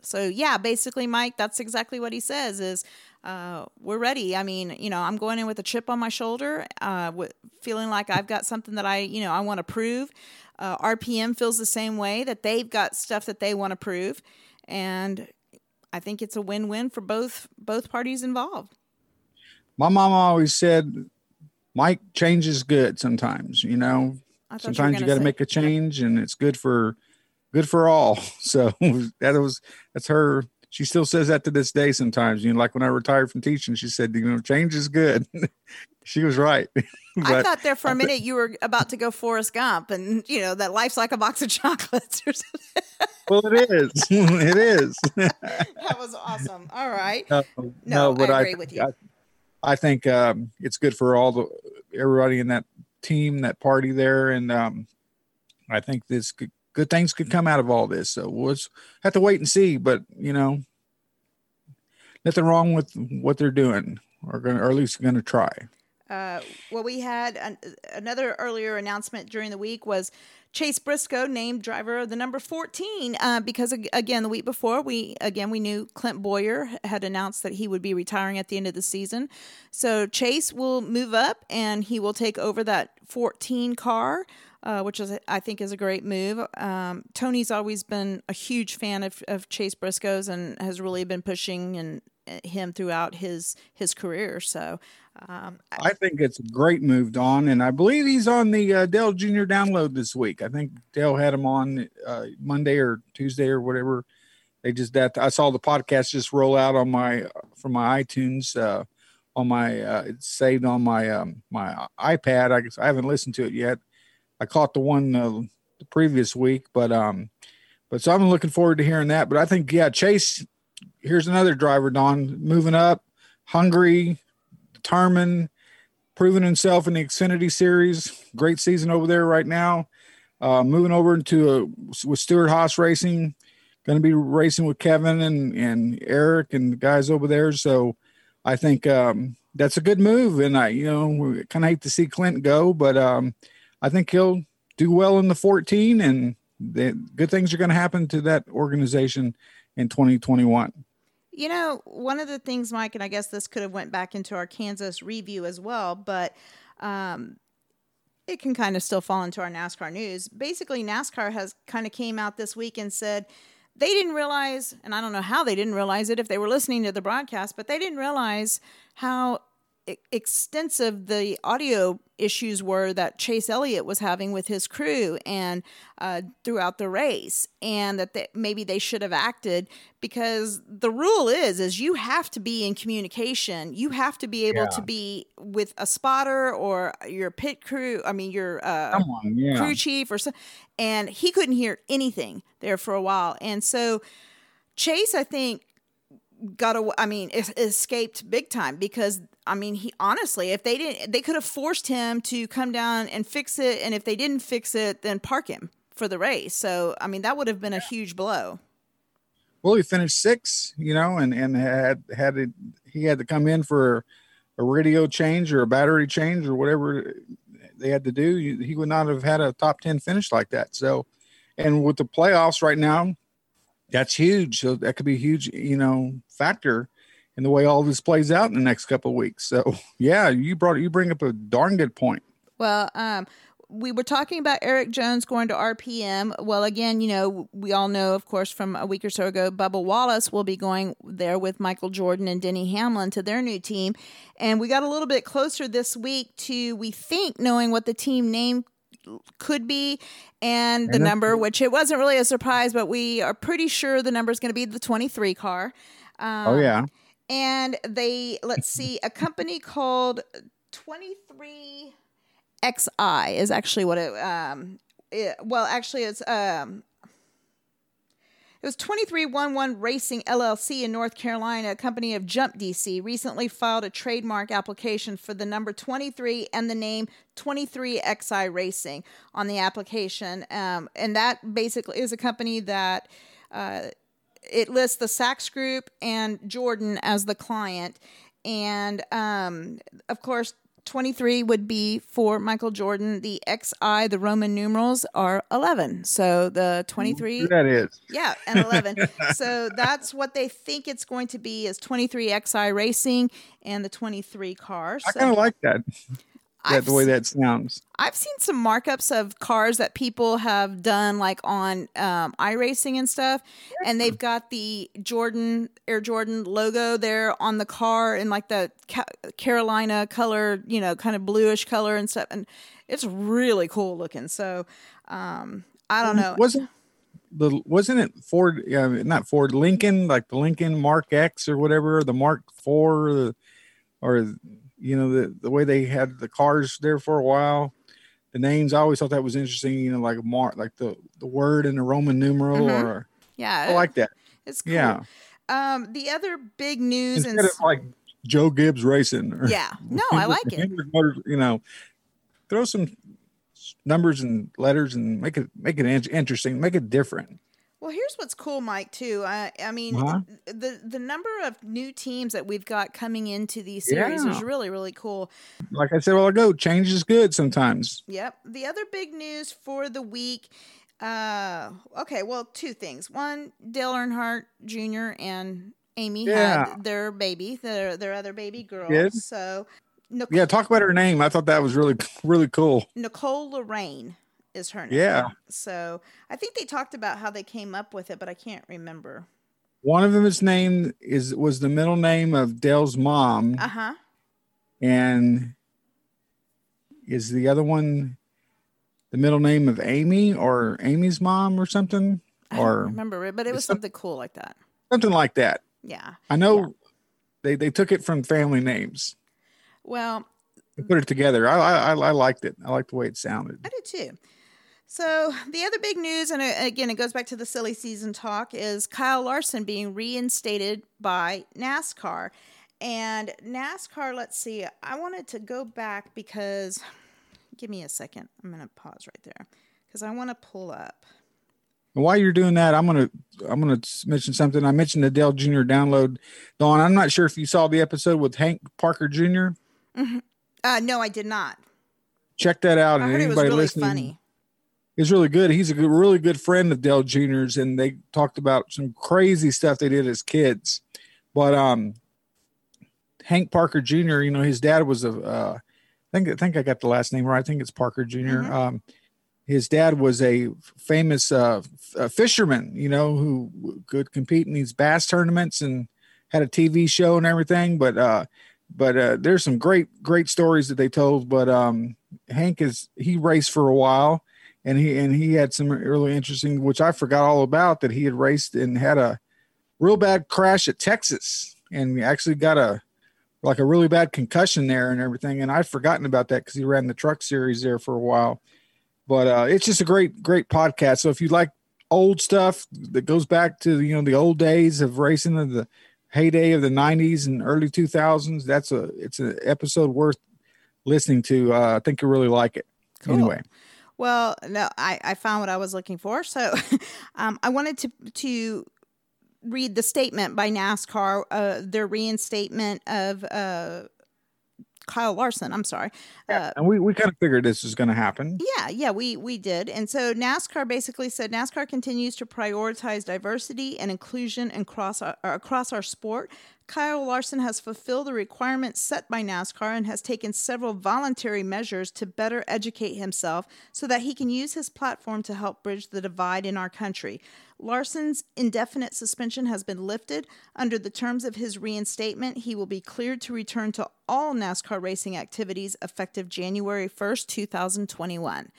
Speaker 9: So yeah, basically, Mike, that's exactly what he says. Is uh, we're ready. I mean, you know, I'm going in with a chip on my shoulder, uh, with, feeling like I've got something that I, you know, I want to prove. Uh, RPM feels the same way that they've got stuff that they want to prove, and I think it's a win-win for both both parties involved
Speaker 10: my mom always said, Mike, change is good sometimes, you know. Sometimes you, you got to make a change and it's good for good for all. So that was that's her she still says that to this day sometimes. You know, like when I retired from teaching, she said, you know, change is good. she was right.
Speaker 9: I thought there for a minute you were about to go Forrest Gump and you know that life's like a box of chocolates or something.
Speaker 10: well, it is. it is.
Speaker 9: that was awesome. All right. No,
Speaker 10: no, I agree
Speaker 9: I, with you.
Speaker 10: I, I think um, it's good for all the everybody in that team, that party there, and um, I think this could, good things could come out of all this. So we'll have to wait and see. But you know, nothing wrong with what they're doing, or going, or at least going to try.
Speaker 9: Uh, well, we had an, another earlier announcement during the week was Chase Briscoe named driver of the number 14 uh, because again the week before we again we knew Clint Bowyer had announced that he would be retiring at the end of the season. So Chase will move up and he will take over that 14 car. Uh, which is I think is a great move. Um, Tony's always been a huge fan of, of Chase Briscoe's and has really been pushing and uh, him throughout his his career. So um,
Speaker 10: I think it's a great move, Don, and I believe he's on the uh, Dale Jr. download this week. I think Dale had him on uh, Monday or Tuesday or whatever. They just that I saw the podcast just roll out on my from my iTunes uh, on my uh, it's saved on my um, my iPad. I guess I haven't listened to it yet. I caught the one uh, the previous week, but um, but so I'm looking forward to hearing that. But I think yeah, Chase. Here's another driver, Don, moving up, hungry, determined, proving himself in the Xfinity Series. Great season over there right now. Uh, moving over into a, with Stewart-Haas Racing, going to be racing with Kevin and and Eric and the guys over there. So I think um, that's a good move. And I, you know, kind of hate to see Clint go, but um, I think he'll do well in the 14 and the good things are going to happen to that organization in 2021.
Speaker 9: You know, one of the things, Mike, and I guess this could have went back into our Kansas review as well, but um, it can kind of still fall into our NASCAR news. Basically, NASCAR has kind of came out this week and said they didn't realize, and I don't know how they didn't realize it if they were listening to the broadcast, but they didn't realize how extensive the audio issues were that Chase Elliott was having with his crew and uh, throughout the race, and that they, maybe they should have acted because the rule is is you have to be in communication. You have to be able
Speaker 10: Yeah.
Speaker 9: to be with a spotter or your pit crew. I mean your uh,
Speaker 10: Someone, yeah.
Speaker 9: crew chief or so, and he couldn't hear anything there for a while, and so Chase, I think, got away. I mean, es- escaped big time because I mean, he honestly, if they didn't, they could have forced him to come down and fix it, and if they didn't fix it, then park him for the race. So I mean, that would have been a huge blow.
Speaker 10: Well, he finished sixth, you know, and and had had it, he had to come in for a radio change or a battery change or whatever they had to do. He would not have had a top ten finish like that. So, and with the playoffs right now, that's huge. So that could be a huge, you know, factor in the way all this plays out in the next couple of weeks. So, yeah, you brought you bring up a darn good point.
Speaker 9: Well, um, we were talking about Erik Jones going to RPM. Well, again, you know, we all know, of course, from a week or so ago, Bubba Wallace will be going there with Michael Jordan and Denny Hamlin to their new team. And we got a little bit closer this week to, we think, knowing what the team name could be and the
Speaker 10: And
Speaker 9: number, which it wasn't really a surprise, but we are pretty sure the number is going to be the 23 car. Um,
Speaker 10: oh yeah.
Speaker 9: and they let's see a company called 23xi is actually what it um it, well actually it's um it was 2311 Racing LLC in North Carolina, a company of Jump DC, recently filed a trademark application for the number 23 and the name 23XI Racing on the application. Um, and that basically is a company that uh, it lists the Sachs Group and Jordan as the client. And um, of course, 23 would be for Michael Jordan. The XI, the Roman numerals, are 11. So the 23.
Speaker 10: That is.
Speaker 9: Yeah, and 11. so that's what they think it's going to be is 23 XI Racing and the 23 car.
Speaker 10: I kind of like that. That the way that sounds.
Speaker 9: I've seen some markups of cars that people have done like on um, iRacing and stuff, and they've got the Jordan Air Jordan logo there on the car in like the Ca- Carolina color, you know, kind of bluish color and stuff, and it's really cool looking. So um, I don't know.
Speaker 10: Wasn't the wasn't it Ford? Yeah, not Ford. Lincoln, like the Lincoln Mark X or whatever, the Mark Four, the, or you know the the way they had the cars there for a while. The names, I always thought that was interesting. You know, like mark, like the the word in the Roman numeral,
Speaker 9: Mhm.
Speaker 10: or
Speaker 9: Yeah,
Speaker 10: I like that.
Speaker 9: It's cool.
Speaker 10: Yeah,
Speaker 9: Um, the other big news and
Speaker 10: of like Joe Gibbs Racing. Or,
Speaker 9: Yeah. No, I like it.
Speaker 10: You know, throw some numbers and letters and make it make it in- interesting, make it different.
Speaker 9: Well, here's what's cool, Mike. Too. I, I mean,
Speaker 10: Uh-huh.
Speaker 9: the the number of new teams that we've got coming into these series
Speaker 10: Yeah.
Speaker 9: is really really cool.
Speaker 10: Like I said a while ago, change is good sometimes.
Speaker 9: Yep. The other big news for the week. Uh, okay. Well, two things. One, Dale Earnhardt Jr. and Amy
Speaker 10: Yeah.
Speaker 9: had their baby, their their other baby girl.
Speaker 10: Good.
Speaker 9: So, Nic-
Speaker 10: Yeah, talk about her name. I thought that was really really cool.
Speaker 9: Nicole Lorraine is her name.
Speaker 10: Yeah.
Speaker 9: So I think they talked about how they came up with it, but I can't remember.
Speaker 10: One of them is named is was the middle name of Dale's mom,
Speaker 9: Uh huh.
Speaker 10: and is the other one the middle name of Amy or Amy's mom or something or
Speaker 9: Remember it, but it was something cool like that.
Speaker 10: something like that.
Speaker 9: Yeah.
Speaker 10: I know they they took it from family names.
Speaker 9: Well,
Speaker 10: They put it together. I I I I liked it. I liked the way it sounded.
Speaker 9: I did too. So the other big news, and uh, again, it goes back to the silly season talk, is Kyle Larson being reinstated by NASCAR. And NASCAR, let's see, I wanted to go back because, give me a second. I'm going to pause right there because I want to pull up.
Speaker 10: While you're doing that, I'm gonna I'm gonna mention something. I mentioned the Dale Jr. download. Dawn, I'm not sure if you saw the episode with Hank Parker Jr.
Speaker 9: Mhm. Uh, no, I did not.
Speaker 10: Check that out.
Speaker 9: I
Speaker 10: and
Speaker 9: heard it was
Speaker 10: anybody
Speaker 9: really
Speaker 10: listening,
Speaker 9: funny.
Speaker 10: He's really good. He's a good, really good friend of Dale Jr.'s, and they talked about some crazy stuff they did as kids. But um, Hank Parker Jr. You know, his dad was a. Uh, I think I think I got the last name right. I think it's Parker junior Um, his dad was a famous uh, f- uh, fisherman. You know, who could compete in these bass tournaments and had a TV show and everything. But uh, but uh, there's some great great stories that they told. But um, Hank is he raced for a while, and he and he had some really interesting, which I forgot all about. That he had raced and had a real bad crash at Texas, and actually got a like a really bad concussion there and everything. And I'd forgotten about that because he ran the truck series there for a while. But uh, it's just a great great podcast. So if you like old stuff that goes back to you know the old days of racing of the heyday of the 90s and early 2000s that's a it's an episode worth listening to uh, i think you'll really like it anyway
Speaker 9: Well, no, I, I found what I was looking for. So um, I wanted to to read the statement by NASCAR, uh, their reinstatement of uh, Kyle Larson. I'm sorry. Uh,
Speaker 10: and we, we kind of figured this was going to happen
Speaker 9: yeah, yeah, we we did. And so NASCAR basically said NASCAR continues to prioritize diversity and inclusion across our, across our sport. Kyle Larson has fulfilled the requirements set by NASCAR and has taken several voluntary measures to better educate himself so that he can use his platform to help bridge the divide in our country. Larson's indefinite suspension has been lifted. Under the terms of his reinstatement, he will be cleared to return to all NASCAR racing activities effective January 1st, 2021.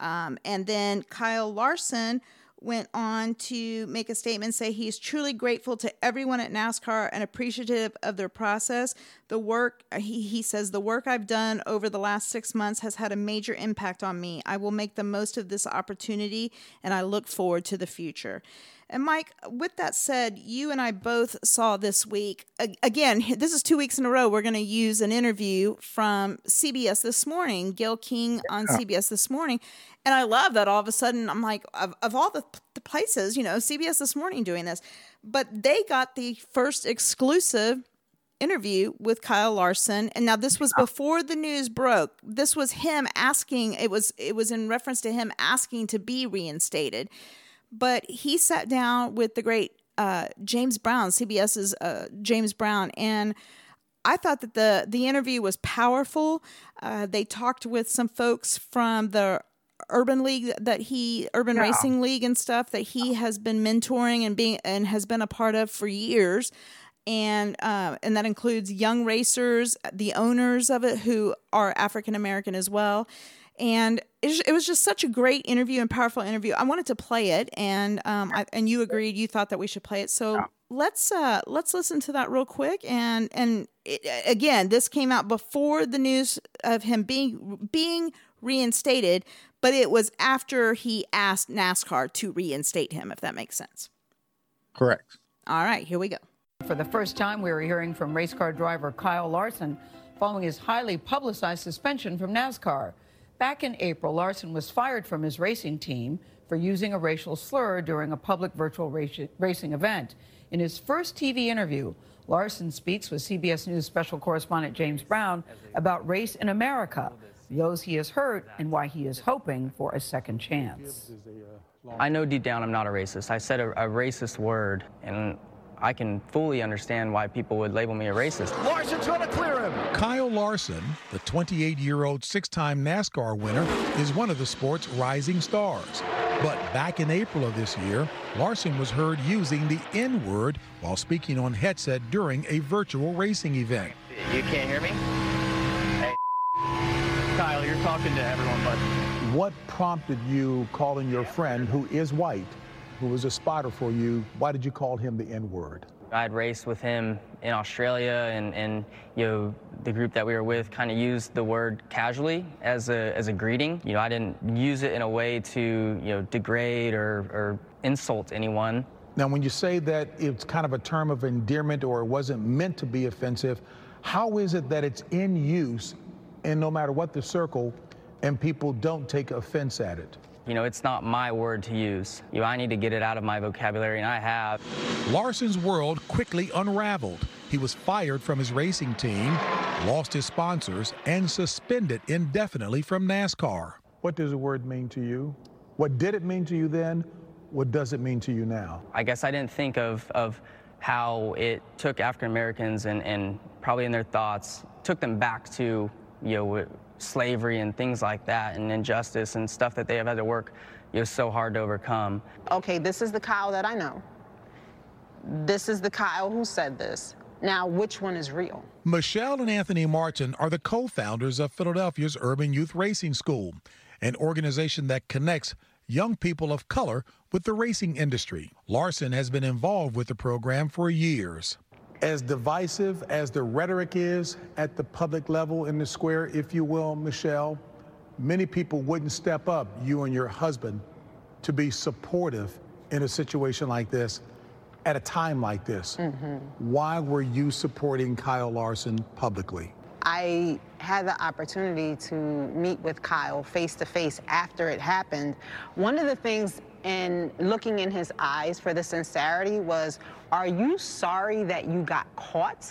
Speaker 9: Um, and then Kyle Larson went on to make a statement say he's truly grateful to everyone at NASCAR and appreciative of their process. The work he, he says the work I've done over the last 6 months has had a major impact on me. I will make the most of this opportunity and I look forward to the future. And Mike, with that said, you and I both saw this week. Again, this is two weeks in a row. We're going to use an interview from CBS this morning, Gayle King on
Speaker 17: Yeah.
Speaker 9: CBS this morning. And I love that all of a sudden I'm like, of, of all the, the places, you know, CBS this morning doing this. But they got the first exclusive interview with Kyle Larson. And now this was before the news broke. This was him asking, it was it was in reference to him asking to be reinstated. But he sat down with the great uh, James Brown, CBS's uh, James Brown, and I thought that the the interview was powerful. Uh, they talked with some folks from the urban league that he urban
Speaker 17: Yeah.
Speaker 9: racing league and stuff that he has been mentoring and being and has been a part of for years and uh, and that includes young racers the owners of it who are african american as well and it, was- it was just such a great interview and powerful interview. I wanted to play it and um I, and you agreed you thought that we should play it. So let's uh let's listen to that real quick. And and it, again this came out before the news of him being being reinstated but it was after he asked nascar to reinstate him if that makes sense.
Speaker 10: Correct.
Speaker 9: All right here we go.
Speaker 17: For the first time, we are hearing from race car driver Kyle Larson following his highly publicized suspension from NASCAR. Back in April, Larson was fired from his racing team for using a racial slur during a public virtual racing event. In his first TV interview, Larson speaks with CBS News special correspondent James Brown about race in America, those he has hurt, and why he is hoping for a second chance.
Speaker 18: I know deep down I'm not a racist. I said a, a racist word, and I can fully understand why people would label me a racist.
Speaker 19: Larson's going to clear him.
Speaker 20: Kyle Larson, the 28 year old six time NASCAR winner, is one of the sport's rising stars. But back in April of this year, Larson was heard using the N word while speaking on headset during a virtual racing event.
Speaker 18: You can't hear me?
Speaker 21: Hey, Kyle, you're talking to everyone, but.
Speaker 22: What prompted you calling your friend, who is white, who was a spotter for you, why did you call him the N word?
Speaker 18: I'd raced with him in Australia, and, and you know the group that we were with kind of used the word casually as a as a greeting. You know, I didn't use it in a way to you know degrade or, or insult anyone.
Speaker 22: Now, when you say that it's kind of a term of endearment or it wasn't meant to be offensive, how is it that it's in use, and no matter what the circle, and people don't take offense at it?
Speaker 18: You know, it's not my word to use. You know, I need to get it out of my vocabulary, and I have.
Speaker 20: Larson's world quickly unraveled. He was fired from his racing team, lost his sponsors, and suspended indefinitely from NASCAR.
Speaker 22: What does the word mean to you? What did it mean to you then? What does it mean to you now?
Speaker 18: I guess I didn't think of, of how it took African Americans and, and probably in their thoughts took them back to, you know, slavery and things like that and injustice and stuff that they have had to work you know, so hard to overcome.
Speaker 23: Okay, this is the Kyle that I know. This is the Kyle who said this. Now, which one is real?
Speaker 20: Michelle and Anthony Martin are the co founders of Philadelphia's Urban Youth Racing School, an organization that connects young people of color with the racing industry. Larson has been involved with the program for years
Speaker 22: as divisive as the rhetoric is at the public level in the square, if you will, Michelle, many people wouldn't step up, you and your husband, to be supportive in a situation like this at a time like this. Mm-hmm. Why were you supporting Kyle Larson publicly?
Speaker 23: I had the opportunity to meet with Kyle face to face after it happened. One of the things in looking in his eyes for the sincerity was are you sorry that you got caught?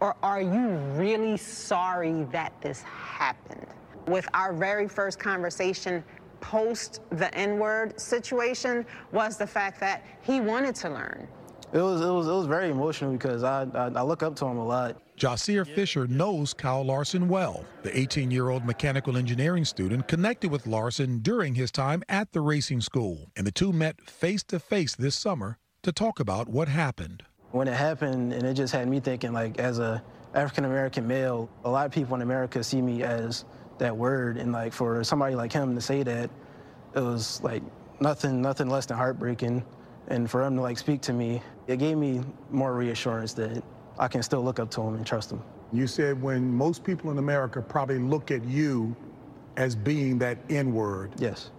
Speaker 23: Or are you really sorry that this happened? With our very first conversation post the N word situation, was the fact that he wanted to learn.
Speaker 24: It was, it was, it was very emotional because I, I, I look up to him a lot.
Speaker 20: Jasir Fisher knows Kyle Larson well. The 18 year old mechanical engineering student connected with Larson during his time at the racing school, and the two met face to face this summer to talk about what happened.
Speaker 24: When it happened, and it just had me thinking, like, as a African American male, a lot of people in America see me as that word, and like for somebody like him to say that, it was like nothing, nothing less than heartbreaking. And for him to like speak to me, it gave me more reassurance that I can still look up to him and trust him.
Speaker 22: You said when most people in America probably look at you as being that N word.
Speaker 24: Yes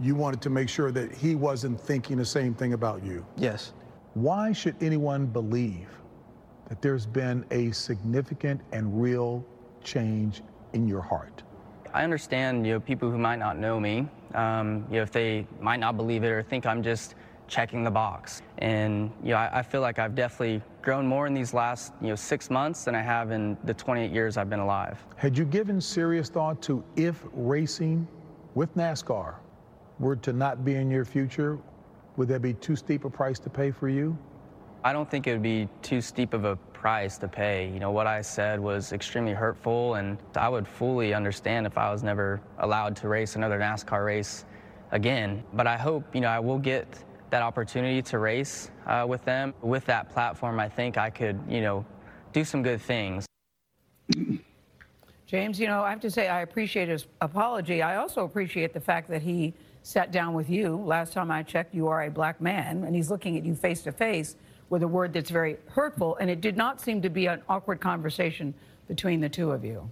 Speaker 22: you wanted to make sure that he wasn't thinking the same thing about you.
Speaker 24: Yes.
Speaker 22: Why should anyone believe that there's been a significant and real change in your heart?
Speaker 18: I understand, you know, people who might not know me, um, you know, if they might not believe it or think I'm just checking the box. And, you know, I, I, feel like I've definitely grown more in these last, you know, six months than I have in the 28 years I've been alive.
Speaker 22: Had you given serious thought to if racing with NASCAR were to not be in your future, would that be too steep a price to pay for you?
Speaker 18: I don't think it would be too steep of a price to pay. You know, what I said was extremely hurtful, and I would fully understand if I was never allowed to race another NASCAR race again. But I hope, you know, I will get that opportunity to race uh, with them. With that platform, I think I could, you know, do some good things.
Speaker 17: James, you know, I have to say I appreciate his apology. I also appreciate the fact that he sat down with you. Last time I checked, you are a black man, and he's looking at you face to face with a word that's very hurtful, and it did not seem to be an awkward conversation between the two of you.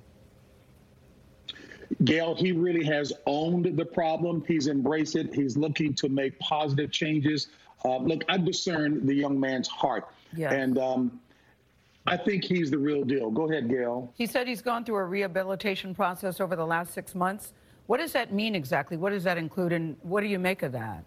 Speaker 25: Gayle, he really has owned the problem. He's embraced it. He's looking to make positive changes. Uh, look, I discern the young man's heart. Yeah. And um, I think he's the real deal. Go ahead, Gayle.
Speaker 17: He said he's gone through a rehabilitation process over the last six months. What does that mean exactly? What does that include, and what do you make of that?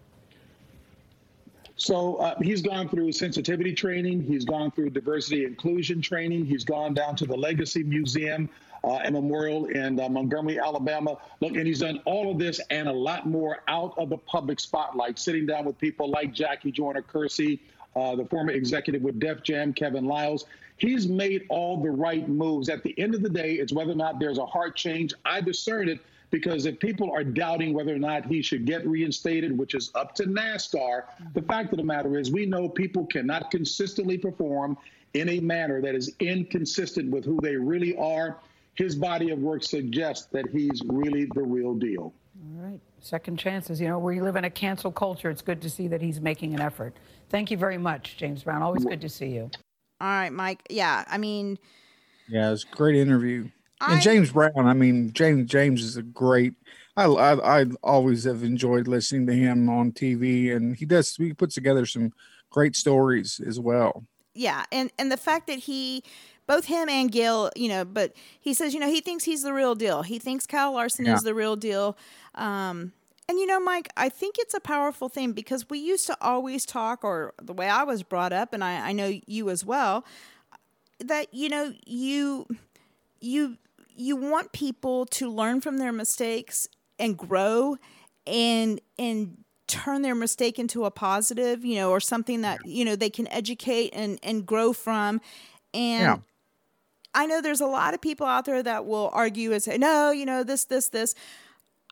Speaker 25: So uh, he's gone through sensitivity training. He's gone through diversity inclusion training. He's gone down to the Legacy Museum uh, and Memorial in uh, Montgomery, Alabama. Look, and he's done all of this and a lot more out of the public spotlight, sitting down with people like Jackie Joyner Kersee, uh, the former executive with Def Jam, Kevin Liles. He's made all the right moves. At the end of the day, it's whether or not there's a heart change. I discern it because if people are doubting whether or not he should get reinstated, which is up to NASCAR, the fact of the matter is we know people cannot consistently perform in a manner that is inconsistent with who they really are. His body of work suggests that he's really the real deal.
Speaker 17: All right. Second chances. You know, we live in a cancel culture. It's good to see that he's making an effort. Thank you very much, James Brown. Always good to see you.
Speaker 9: All right, Mike. Yeah, I mean,
Speaker 10: Yeah, it was a great interview.
Speaker 9: I-
Speaker 10: and James Brown, I mean, James James is a great. I, I I always have enjoyed listening to him on TV, and he does he puts together some great stories as well.
Speaker 9: yeah, and and the fact that he, both him and Gil, you know, but he says, you know, he thinks he's the real deal. He thinks Kyle Larson
Speaker 10: Yeah.
Speaker 9: is the real deal. Um, and you know, Mike, I think it's a powerful thing because we used to always talk, or the way I was brought up, and I, I know you as well, that you know you you you want people to learn from their mistakes and grow and and turn their mistake into a positive you know or something that you know they can educate and and grow from and
Speaker 10: Yeah.
Speaker 9: I know there's a lot of people out there that will argue and say, no, you know, this, this, this.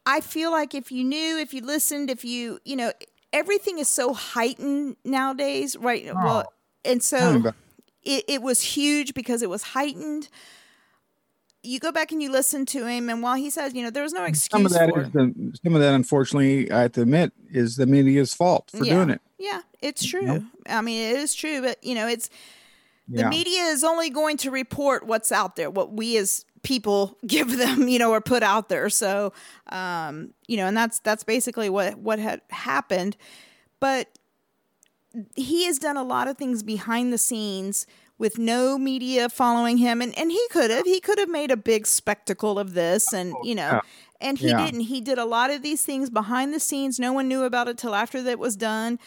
Speaker 9: I feel like if you knew, if you listened, if you, you know, everything is so heightened nowadays, right? Well, and so it, it was huge because it was heightened. You go back and you listen to him, and while he says, you know, there was no excuse
Speaker 10: Some of that
Speaker 9: for
Speaker 10: is the some of that, unfortunately, I have to admit, is the media's fault for
Speaker 9: yeah.
Speaker 10: doing it.
Speaker 9: Yeah, it's true. I mean, it is true, but you know, it's the
Speaker 10: Yeah.
Speaker 9: media is only going to report what's out there, what we as people give them, you know, or put out there. So, um, you know, and that's that's basically what what had happened. But he has done a lot of things behind the scenes with no media following him and, and he could have he could have made a big spectacle of this and you know
Speaker 10: Yeah.
Speaker 9: and he
Speaker 10: Yeah.
Speaker 9: didn't he did a lot of these things behind the scenes no one knew about it till after that was done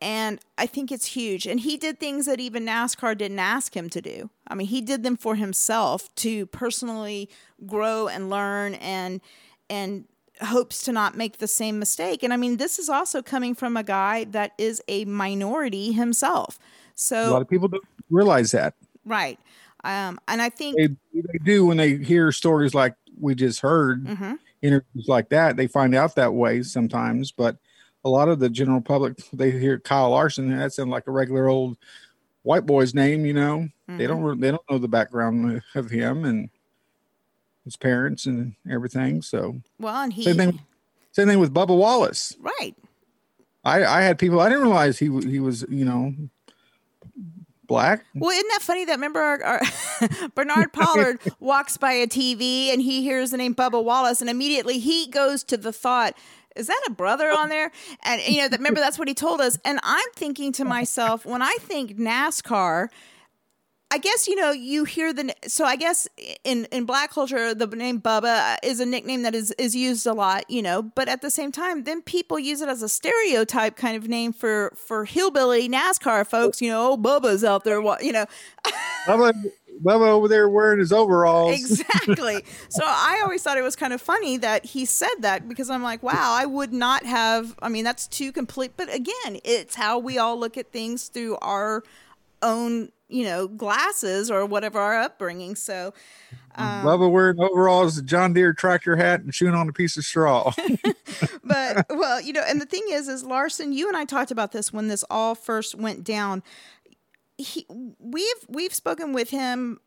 Speaker 9: and i think it's huge and he did things that even nascar didn't ask him to do i mean he did them for himself to personally grow and learn and and hopes to not make the same mistake and i mean this is also coming from a guy that is a minority himself so
Speaker 10: a lot of people don't realize that.
Speaker 9: Right. Um, and I think
Speaker 10: They, they do when they hear stories like we just heard,
Speaker 9: Mhm.
Speaker 10: interviews like that. They find out that way sometimes, but a lot of the general public they hear Kyle Larson. That sounds like a regular old white boy's name. You know, they
Speaker 9: Mhm.
Speaker 10: don't they don't know the background of him and his parents and everything. So
Speaker 9: well, and he
Speaker 10: same thing. Same thing with Bubba Wallace.
Speaker 9: right.
Speaker 10: I I had people I didn't realize he he was you know black.
Speaker 9: Well, isn't that funny that remember our, our Bernard Pollard walks by a TV and he hears the name Bubba Wallace and immediately he goes to the thought, is that a brother on there? And you know, that remember that's what he told us. And I'm thinking to myself, when I think NASCAR, I guess you know you hear the so I guess in in black culture the name Bubba uh, is a nickname that is is used a lot, you know, but at the same time then people use it as a stereotype kind of name for for hillbilly NASCAR folks, you know, oh Bubba's out there, you know.
Speaker 10: Bubba, Bubba over there wearing his overalls.
Speaker 9: Exactly. so I always thought it was kind of funny that he said that because I'm like, wow, I would not have. I mean, that's too complete. But again, it's how we all look at things through our own, you know, glasses or whatever our upbringing. So, um,
Speaker 10: Bubba wearing overalls, a John Deere tractor hat, and chewing on a piece of straw.
Speaker 9: but well, you know, and the thing is, is Larson, you and I talked about this when this all first went down. He, we've we've spoken with him.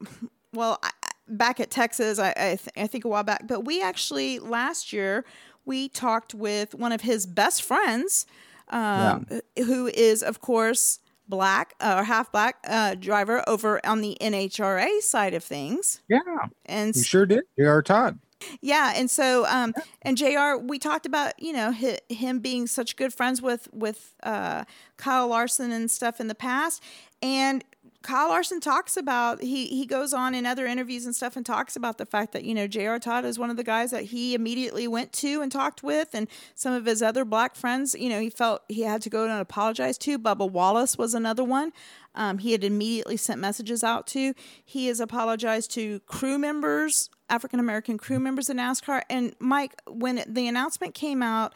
Speaker 9: Well, I, back at Texas, I I, th- I think a while back, but we actually last year we talked with one of his best friends, um, who is of course black uh, or half black uh, driver over on the NHRA side of things.
Speaker 10: yeah,
Speaker 9: And
Speaker 10: he sure did. J.R. Todd.
Speaker 9: yeah, and so um and J.R. We talked about you know hi, him being such good friends with with uh, Kyle Larson and stuff in the past, and Kyle Larson talks about he he goes on in other interviews and stuff and talks about the fact that you know J.R. Todd is one of the guys that he immediately went to and talked with, and some of his other black friends, you know, he felt he had to go and apologize to. Bubba Wallace was another one. Um, he had immediately sent messages out to. He has apologized to crew members, African American crew members in NASCAR. And Mike, when the announcement came out,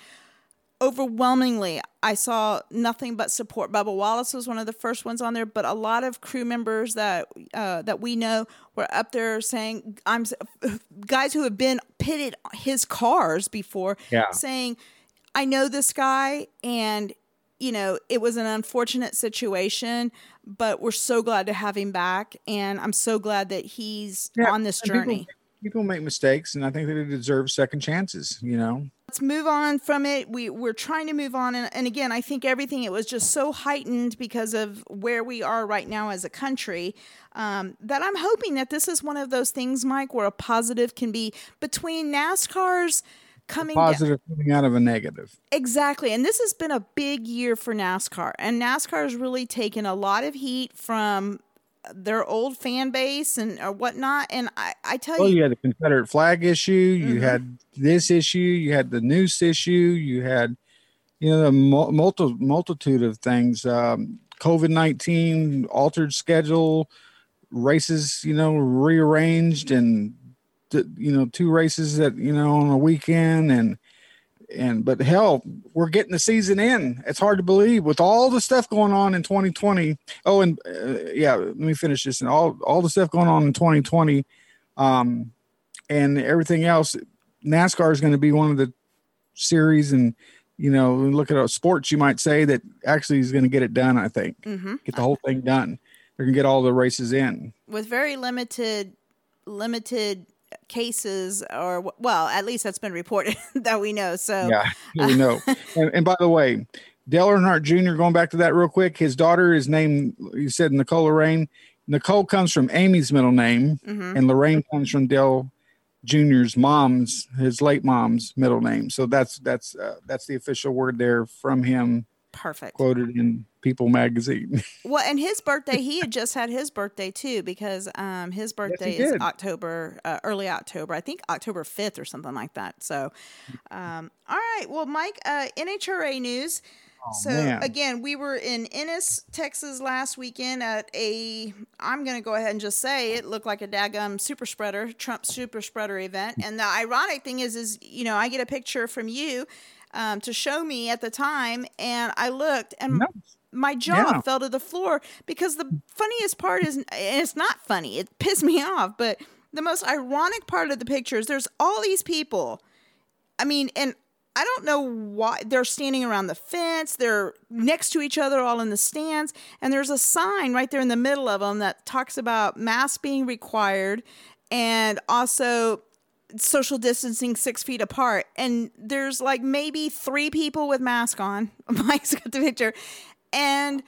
Speaker 9: overwhelmingly, I saw nothing but support. Bubba Wallace was one of the first ones on there, but a lot of crew members that uh, that we know were up there saying, "I'm guys who have been pitted his cars before,
Speaker 10: Yeah.
Speaker 9: saying, I know this guy, and you know it was an unfortunate situation, but we're so glad to have him back, and I'm so glad that he's
Speaker 10: Yeah,
Speaker 9: on this
Speaker 10: and people-
Speaker 9: journey."
Speaker 10: People make mistakes, and I think that they deserve second chances. You know,
Speaker 9: let's move on from it. We we're trying to move on, and, and again, I think everything it was just so heightened because of where we are right now as a country. Um, that I'm hoping that this is one of those things, Mike, where a positive can be between NASCAR's coming down-
Speaker 10: positive coming out of a negative.
Speaker 9: Exactly. And this has been a big year for NASCAR. And NASCAR has really taken a lot of heat from their old fan base and or whatnot. And I, I tell
Speaker 10: Well,
Speaker 9: you,
Speaker 10: you had the Confederate flag issue. You
Speaker 9: Mhm.
Speaker 10: had this issue. You had the noose issue. You had, you know, the multi- multitude of things. Um, COVID nineteen, altered schedule, races. You know, rearranged, and you know, two races that you know on a weekend, and and but hell, we're getting the season in. It's hard to believe with all the stuff going on in 2020. Oh, and uh, yeah, let me finish this. And all all the stuff going on in 2020, um, and everything else. NASCAR is going to be one of the series, and you know, look at sports. You might say that actually is going to get it done. I think
Speaker 9: Mhm.
Speaker 10: get the whole thing done. They're going to get all the races in.
Speaker 9: with very limited limited cases or well at least that's been reported that we know so
Speaker 10: Yeah, we know. and, and by the way, Dale Earnhardt Jr. Going back to that real quick, his daughter is named. You said Nicole Lorraine. Nicole comes from Amy's middle name,
Speaker 9: Mhm.
Speaker 10: and Lorraine comes from Dale Jr.'s mom's, his late mom's middle name. So that's that's uh, that's the official word there from him,
Speaker 9: perfect
Speaker 10: quoted in People magazine.
Speaker 9: well and his birthday he had just had his birthday too because um his birthday is
Speaker 10: did.
Speaker 9: october uh, early october i think october 5th or something like that so um all right well mike uh nhra news so
Speaker 10: man.
Speaker 9: again, we were in Ennis, Texas last weekend at a I'm gonna go ahead and just say it looked like a daggum super spreader, Trump super spreader event. And the ironic thing is is, you know, I get a picture from you um, to show me at the time and I looked and my jaw
Speaker 10: Yeah.
Speaker 9: fell to the floor because the funniest part is and it's not funny, it pissed me off, but the most ironic part of the picture is there's all these people I mean, and I don't know why they're standing around the fence. They're next to each other, all in the stands, and there's a sign right there in the middle of them that talks about masks being required, and also social distancing six feet apart. And there's like maybe three people with mask on. Mike's got the picture, and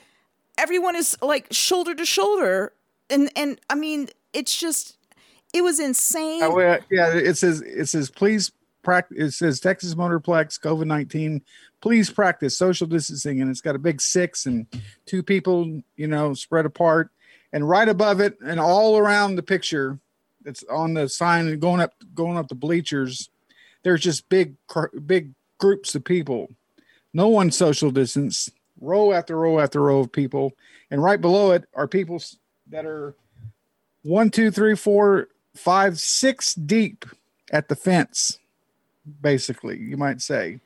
Speaker 9: everyone is like shoulder to shoulder, and and I mean, it's just it was insane.
Speaker 10: Uh, yeah, it says it says please practice. It says Texas Motorplex COVID nineteen. Please practice social distancing, and it's got a big six and two people, you know, spread apart. And right above it, and all around the picture, that's on the sign going up, going up the bleachers. There's just big, big groups of people. No one social distance. Row after row after row of people, and right below it are people that are one, two, three, four, five, six deep at the fence, basically, you might say.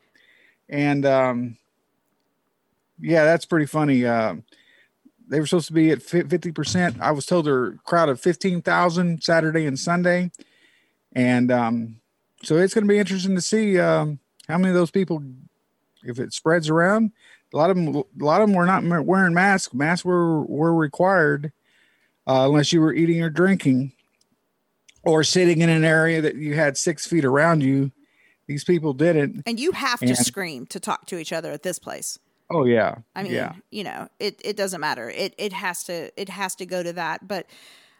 Speaker 10: And um, yeah, that's pretty funny. Uh, they were supposed to be at 50%. I was told they're a crowd of 15,000 Saturday and Sunday. And um, so it's going to be interesting to see um, how many of those people, if it spreads around. A lot of them, a lot of them were not wearing masks. Masks were were required uh, unless you were eating or drinking or sitting in an area that you had six feet around you. These people didn't.
Speaker 9: and you have to scream to talk to each other at this place.
Speaker 10: Oh yeah.
Speaker 9: I mean,
Speaker 10: yeah.
Speaker 9: you know, it, it doesn't matter. It it has to it has to go to that. But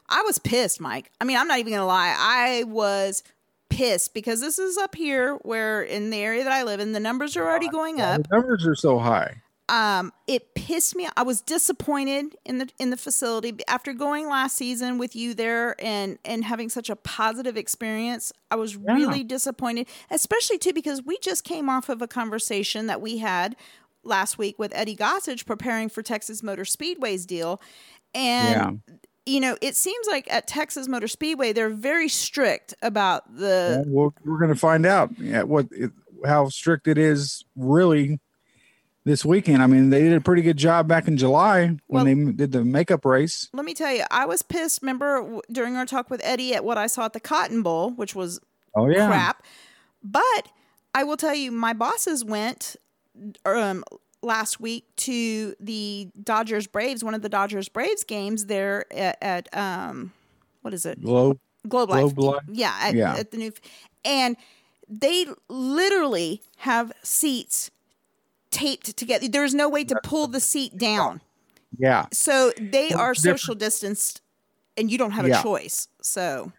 Speaker 9: I was pissed, Mike. I mean, I'm not even gonna lie. I was pissed because this is up here where in the area that I live in, the numbers are already going up.
Speaker 10: The numbers are so high.
Speaker 9: Um, it pissed me. I was disappointed in the in the facility after going last season with you there and and having such a positive experience. I was really disappointed, especially too because we just came off of a conversation that we had last week with Eddie Gossage preparing for Texas Motor Speedway's deal, and you know it seems like at Texas Motor Speedway they're very strict about the
Speaker 10: Well, we're, going to find out yeah, what it, how strict it is really this weekend. I mean, they did a pretty good job back in July when
Speaker 9: Well-
Speaker 10: they did the makeup race.
Speaker 9: Let me tell you, I was pissed. Remember during our talk with Eddie at what I saw at the Cotton Bowl, which was
Speaker 10: Oh yeah,
Speaker 9: crap. But I will tell you, my bosses went um, last week to the Dodgers Braves, one of the Dodgers Braves games there at, at um, what is it?
Speaker 10: Globe.
Speaker 9: Globe Life.
Speaker 10: Globe Life.
Speaker 9: Yeah, at,
Speaker 10: Yeah.
Speaker 9: at the new, and they literally have seats taped together. There's no way to pull the seat down.
Speaker 10: Yeah.
Speaker 9: So they are
Speaker 10: different.
Speaker 9: social distanced, and you don't have a choice. So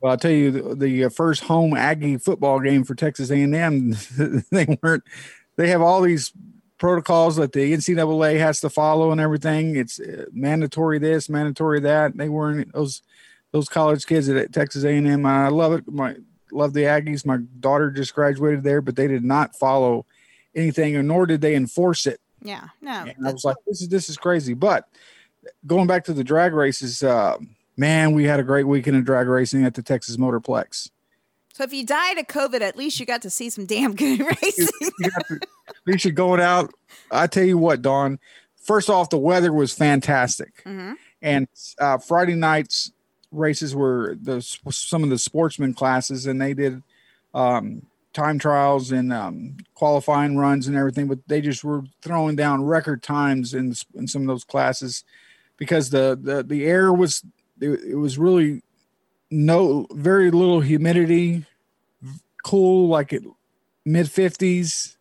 Speaker 10: Well, I'll tell you, the, the uh, first home Aggie football game for Texas A&M, they weren't. They have all these protocols that the NCAA has to follow and everything. It's uh, mandatory this, mandatory that. They weren't those those college kids at Texas A&M. I love it. My love the Aggies. My daughter just graduated there, but they did not follow anything, or nor did they enforce it.
Speaker 9: yeah, no,
Speaker 10: And I was like, this is this is crazy. But going back to the drag races, uh, man, we had a great weekend of drag racing at the Texas Motorplex.
Speaker 9: So if you died of COVID, at least you got to see some damn good racing.
Speaker 10: At least you're going out. I tell you what, Dawn. First off, the weather was fantastic,
Speaker 9: Mhm.
Speaker 10: and uh, Friday nights races were the some of the sportsman classes, and they did um, time trials and um, qualifying runs and everything. But they just were throwing down record times in in some of those classes because the the the air was it, it was really no very little humidity, cool like it mid 50s,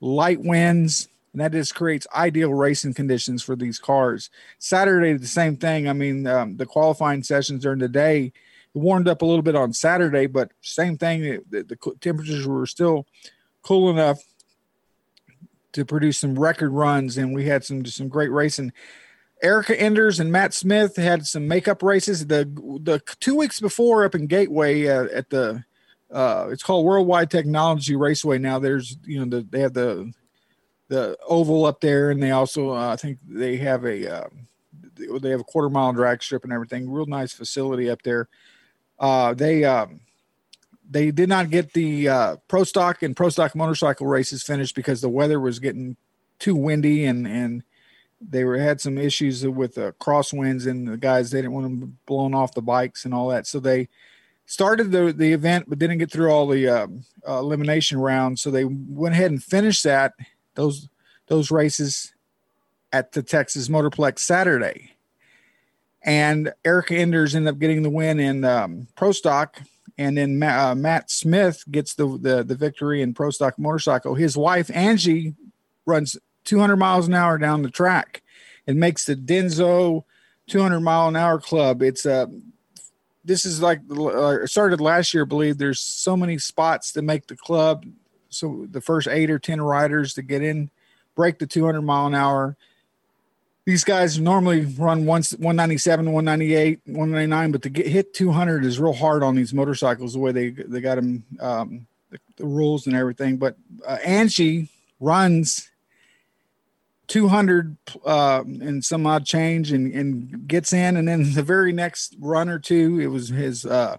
Speaker 10: light winds, and that just creates ideal racing conditions for these cars. Saturday, the same thing. I mean, um, the qualifying sessions during the day warmed up a little bit on Saturday, but same thing. The, the temperatures were still cool enough to produce some record runs, and we had some some great racing. Erica Enders and Matt Smith had some makeup races. The the two weeks before up in Gateway uh, at the uh, it's called Worldwide Technology Raceway. Now there's you know the, they have the the oval up there, and they also uh, I think they have a uh, they have a quarter mile drag strip and everything. Real nice facility up there. Uh, they um, they did not get the uh, pro stock and pro stock motorcycle races finished because the weather was getting too windy and and they were had some issues with uh, crosswinds and the guys they didn't want them blown off the bikes and all that. So they started the the event but didn't get through all the um, uh, elimination rounds. So they went ahead and finished that those those races at the Texas Motorplex Saturday. And Erica Enders ended up getting the win in um, pro stock. And then Ma- uh, Matt Smith gets the, the the victory in pro stock motorcycle. His wife Angie runs 200 miles an hour down the track and makes the Denso 200 mile an hour club. It's a this is like uh, started last year, I believe. There's so many spots to make the club. So the first eight or 10 riders to get in, break the 200 mile an hour. These guys normally run once 197, 198, 199, but to get hit 200 is real hard on these motorcycles. The way they they got them, um, the, the rules and everything. But uh, Angie runs 200 uh, and some odd change and, and gets in. And then the very next run or two, it was his, uh,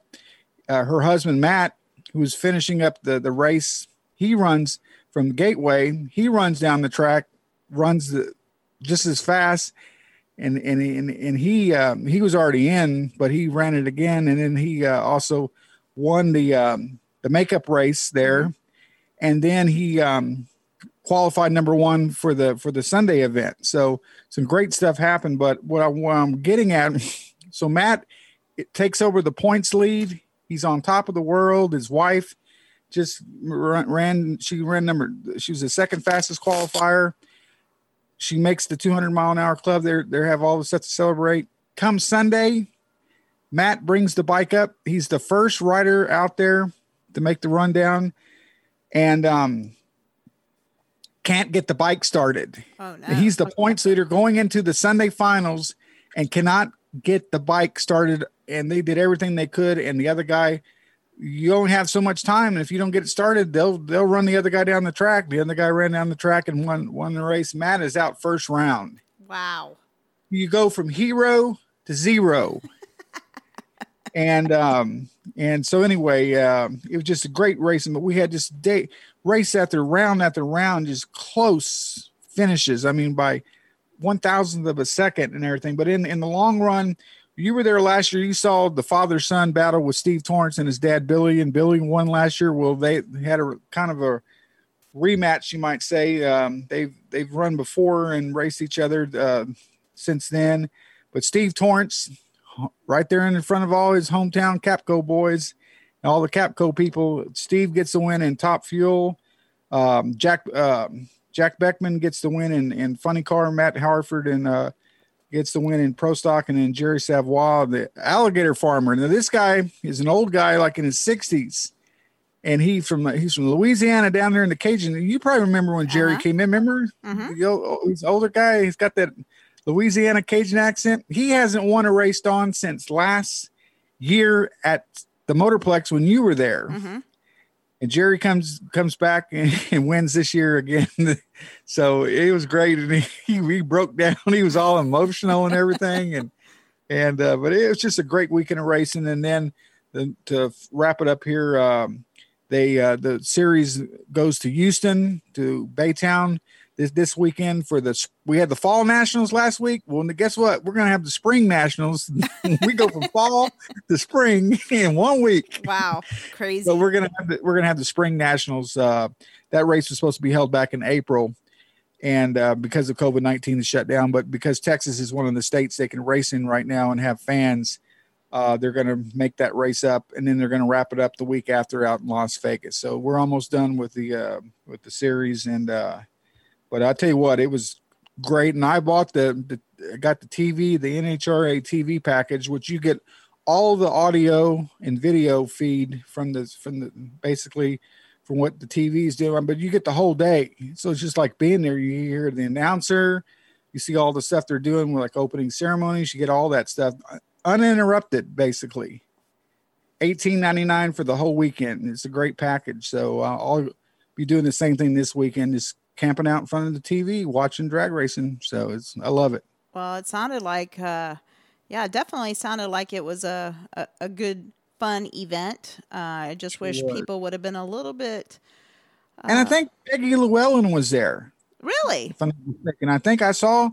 Speaker 10: uh, her husband, Matt, who was finishing up the, the race. He runs from the gateway. He runs down the track, runs the, just as fast. And, and, and, and he, um, he was already in, but he ran it again. And then he uh, also won the, um, the makeup race there. And then he, um, qualified number one for the for the Sunday event. So some great stuff happened. But what, I, what I'm getting at, so Matt it takes over the points lead. He's on top of the world. His wife just ran, she ran number. She was the second fastest qualifier. She makes the 200 mile an hour club. They they have all the stuff to celebrate. Come Sunday, Matt brings the bike up. He's the first rider out there to make the rundown, and um, can't get the bike started.
Speaker 9: Oh no.
Speaker 10: He's the points leader going into the Sunday finals and cannot get the bike started. And they did everything they could. And the other guy, you only have so much time. And if you don't get it started, they'll they'll run the other guy down the track. The other guy ran down the track and won won the race. Matt is out first round.
Speaker 9: Wow.
Speaker 10: You go from hero to zero. and um, and so anyway, uh, it was just a great racing. But we had this day race after round after round, just close finishes. I mean, by one thousandth of a second and everything. But in in the long run, you were there last year. You saw the father son battle with Steve Torrence and his dad Billy, and Billy won last year. Well, they had a kind of a rematch, you might say. Um, they've they've run before and raced each other uh, since then. But Steve Torrence, right there in front of all his hometown Capco boys, all the Capco people, Steve gets the win in Top Fuel. Um, Jack uh, Jack Beckman gets the win in, in Funny Car. Matt Hartford and uh, gets the win in Pro Stock, and then Jerry Savoie, the alligator farmer. Now this guy is an old guy, like in his sixties, and he from he's from Louisiana down there in the Cajun. You probably remember when Jerry
Speaker 9: Uh-huh.
Speaker 10: came in. Remember,
Speaker 9: Mhm.
Speaker 10: The old- he's an older guy. He's got that Louisiana Cajun accent. He hasn't won a race on since last year at the Motorplex when you were there.
Speaker 9: Mm-hmm.
Speaker 10: And Jerry comes comes back and, and wins this year again. so it was great, and he, he broke down. He was all emotional and everything, and and uh, but it was just a great weekend of racing. And then the, to wrap it up here, um, they uh, the series goes to Houston to Baytown this this weekend for the we had the fall nationals last week. Well, guess what? We're gonna have the spring nationals. we go from fall to spring in one week.
Speaker 9: Wow, crazy.
Speaker 10: So we're gonna have the, we're gonna have the spring nationals. Uh, that race was supposed to be held back in April, and uh, because of COVID nineteen, it's shut down. But because Texas is one of the states they can race in right now and have fans, uh, they're gonna make that race up, and then they're gonna wrap it up the week after out in Las Vegas. So we're almost done with the uh, with the series, and uh, but I tell you what, it was great, and I bought the, the I got the TV, the NHRA TV package, which you get all the audio and video feed from the from the basically from what the TV is doing, but you get the whole day. So it's just like being there. You hear the announcer, you see all the stuff they're doing with like opening ceremonies. You get all that stuff uninterrupted, basically. Eighteen ninety nine for the whole weekend. It's a great package. So uh, I'll be doing the same thing this weekend. Just camping out in front of the TV, watching drag racing. So it's I love it.
Speaker 9: Well, it sounded like, uh, yeah, it definitely sounded like it was a, a, a good, fun event. Uh, I just wish people would have been a little bit.
Speaker 10: and I think Peggy Llewellyn was there.
Speaker 9: Really?
Speaker 10: If I'm mistaken, I think I saw.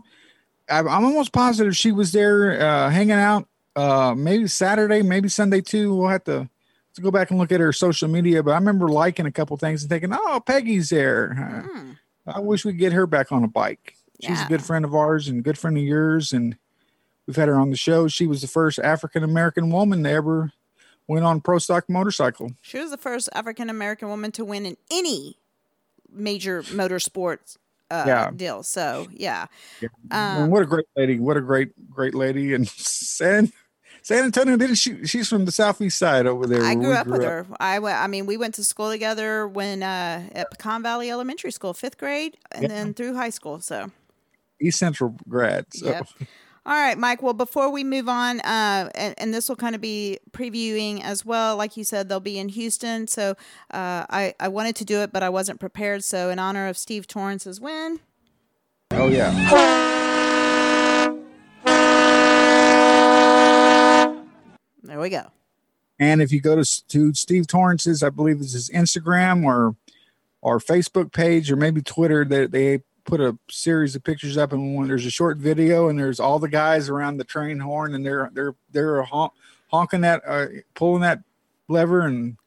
Speaker 10: I- I'm almost positive she was there uh, hanging out. Uh, maybe Saturday, maybe Sunday too. We'll have to, to go back and look at her social media. But I remember liking a couple things and thinking, "Oh, Peggy's there." Uh, I wish we could get her back on a bike. She's a good friend of ours and good friend of yours, and we've had her on the show. She was the first African American woman to ever win on pro stock motorcycle.
Speaker 9: She was the first African American woman to win in any major motorsports uh,
Speaker 10: Yeah.
Speaker 9: deal. So, yeah.
Speaker 10: and
Speaker 9: Um,
Speaker 10: what a great lady! What a great, great lady! And San San Antonio didn't she? She's from the southeast side over there.
Speaker 9: I grew up with her. I went. I mean, we went to school together when uh, at Pecan Valley Elementary School, fifth grade, and
Speaker 10: Yeah.
Speaker 9: then through high school. So,
Speaker 10: East Central grad. So
Speaker 9: Yep. all right, Mike. Well, before we move on, uh, and, and this will kind of be previewing as well. Like you said, they'll be in Houston. So, uh, I I wanted to do it, but I wasn't prepared. So, in honor of Steve Torrence's win,
Speaker 10: Oh yeah.
Speaker 9: There we go.
Speaker 10: And if you go to to Steve Torrence's, I believe it's his Instagram or or Facebook page or maybe Twitter, they they put a series of pictures up, and when there's a short video, and there's all the guys around the train horn, and they're they're they're honking that, uh, pulling that lever, and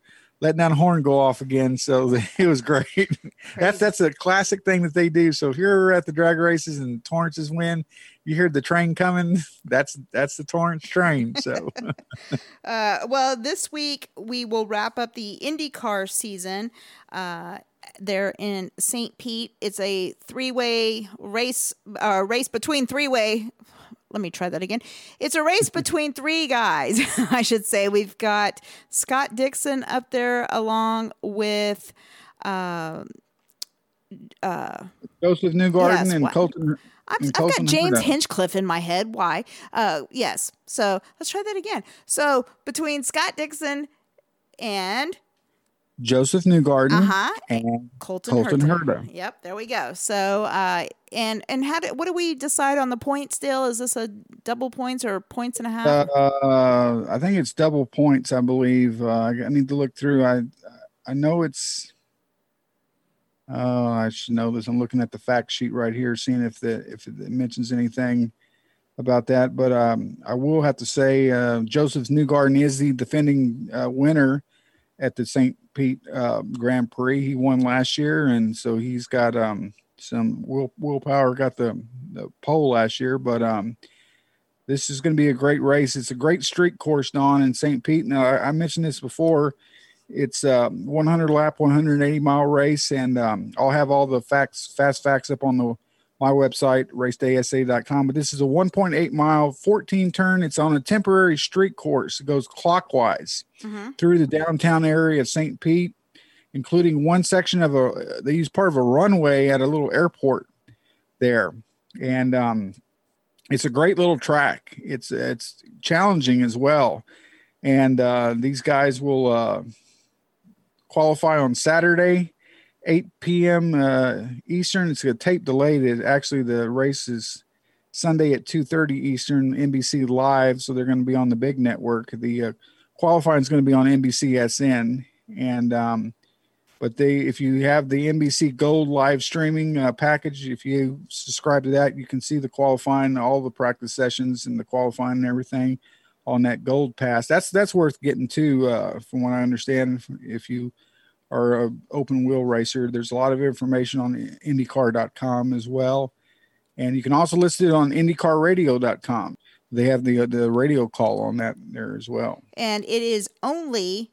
Speaker 10: letting that horn go off again. So it was great. that's that's a classic thing that they do. So if you're at the drag races and Torrence's win, you hear the train coming. That's that's the Torrence train. So.
Speaker 9: Uh, well, this week we will wrap up the IndyCar season. Uh, they're in St. Pete. It's a three-way race, uh, race between three-way. Let me try that again. It's a race between three guys, I should say. We've got Scott Dixon up there along with. Uh, uh,
Speaker 10: Josef Newgarden
Speaker 9: Yes,
Speaker 10: and
Speaker 9: what-
Speaker 10: Colton.
Speaker 9: I'm,
Speaker 10: and
Speaker 9: I've got James Hinchcliffe in my head. Why? Uh, yes. So let's try that again. So between Scott Dixon and
Speaker 10: Josef Newgarden,
Speaker 9: Uh-huh.
Speaker 10: and
Speaker 9: Colton,
Speaker 10: Colton
Speaker 9: Herta.
Speaker 10: Herta.
Speaker 9: Yep, there we go. So, uh, and and how did what do we decide on the point? Still, Is this a double points or points and a half?
Speaker 10: Uh, I think it's double points. I believe. Uh, I need to look through. I I know it's. Oh, I should know this. I'm looking at the fact sheet right here, seeing if the if it mentions anything about that. But um, I will have to say, uh, Josef Newgarden is the defending uh, winner at the St. Pete uh, Grand Prix. He won last year, and so he's got um, some will willpower. Got the the pole last year, but um, this is going to be a great race. It's a great street course, Don, in St. Pete. Now, I, I mentioned this before. It's a 100 lap, 180 mile race, and um, I'll have all the facts, fast facts up on the my website, racedaysa.com. But this is a 1.8 mile, 14 turn. It's on a temporary street course. It goes clockwise through the downtown area of St. Pete, including one section of a, they use part of a runway at a little airport there. And um, it's a great little track. It's, it's challenging as well. And uh, these guys will uh, qualify on Saturday. 8 p.m. Uh, Eastern. It's a tape delayed. It actually the race is Sunday at 2:30 Eastern, NBC Live. So they're going to be on the big network. The uh, qualifying is going to be on NBCSN, and um, but they if you have the NBC Gold live streaming uh, package, if you subscribe to that, you can see the qualifying, all the practice sessions, and the qualifying and everything on that Gold Pass. That's that's worth getting to, uh, from what I understand. If you are a open wheel racer. There's a lot of information on IndyCar.com as well, and you can also list it on IndyCarRadio.com. They have the uh, the radio call on that there as well.
Speaker 9: and it is only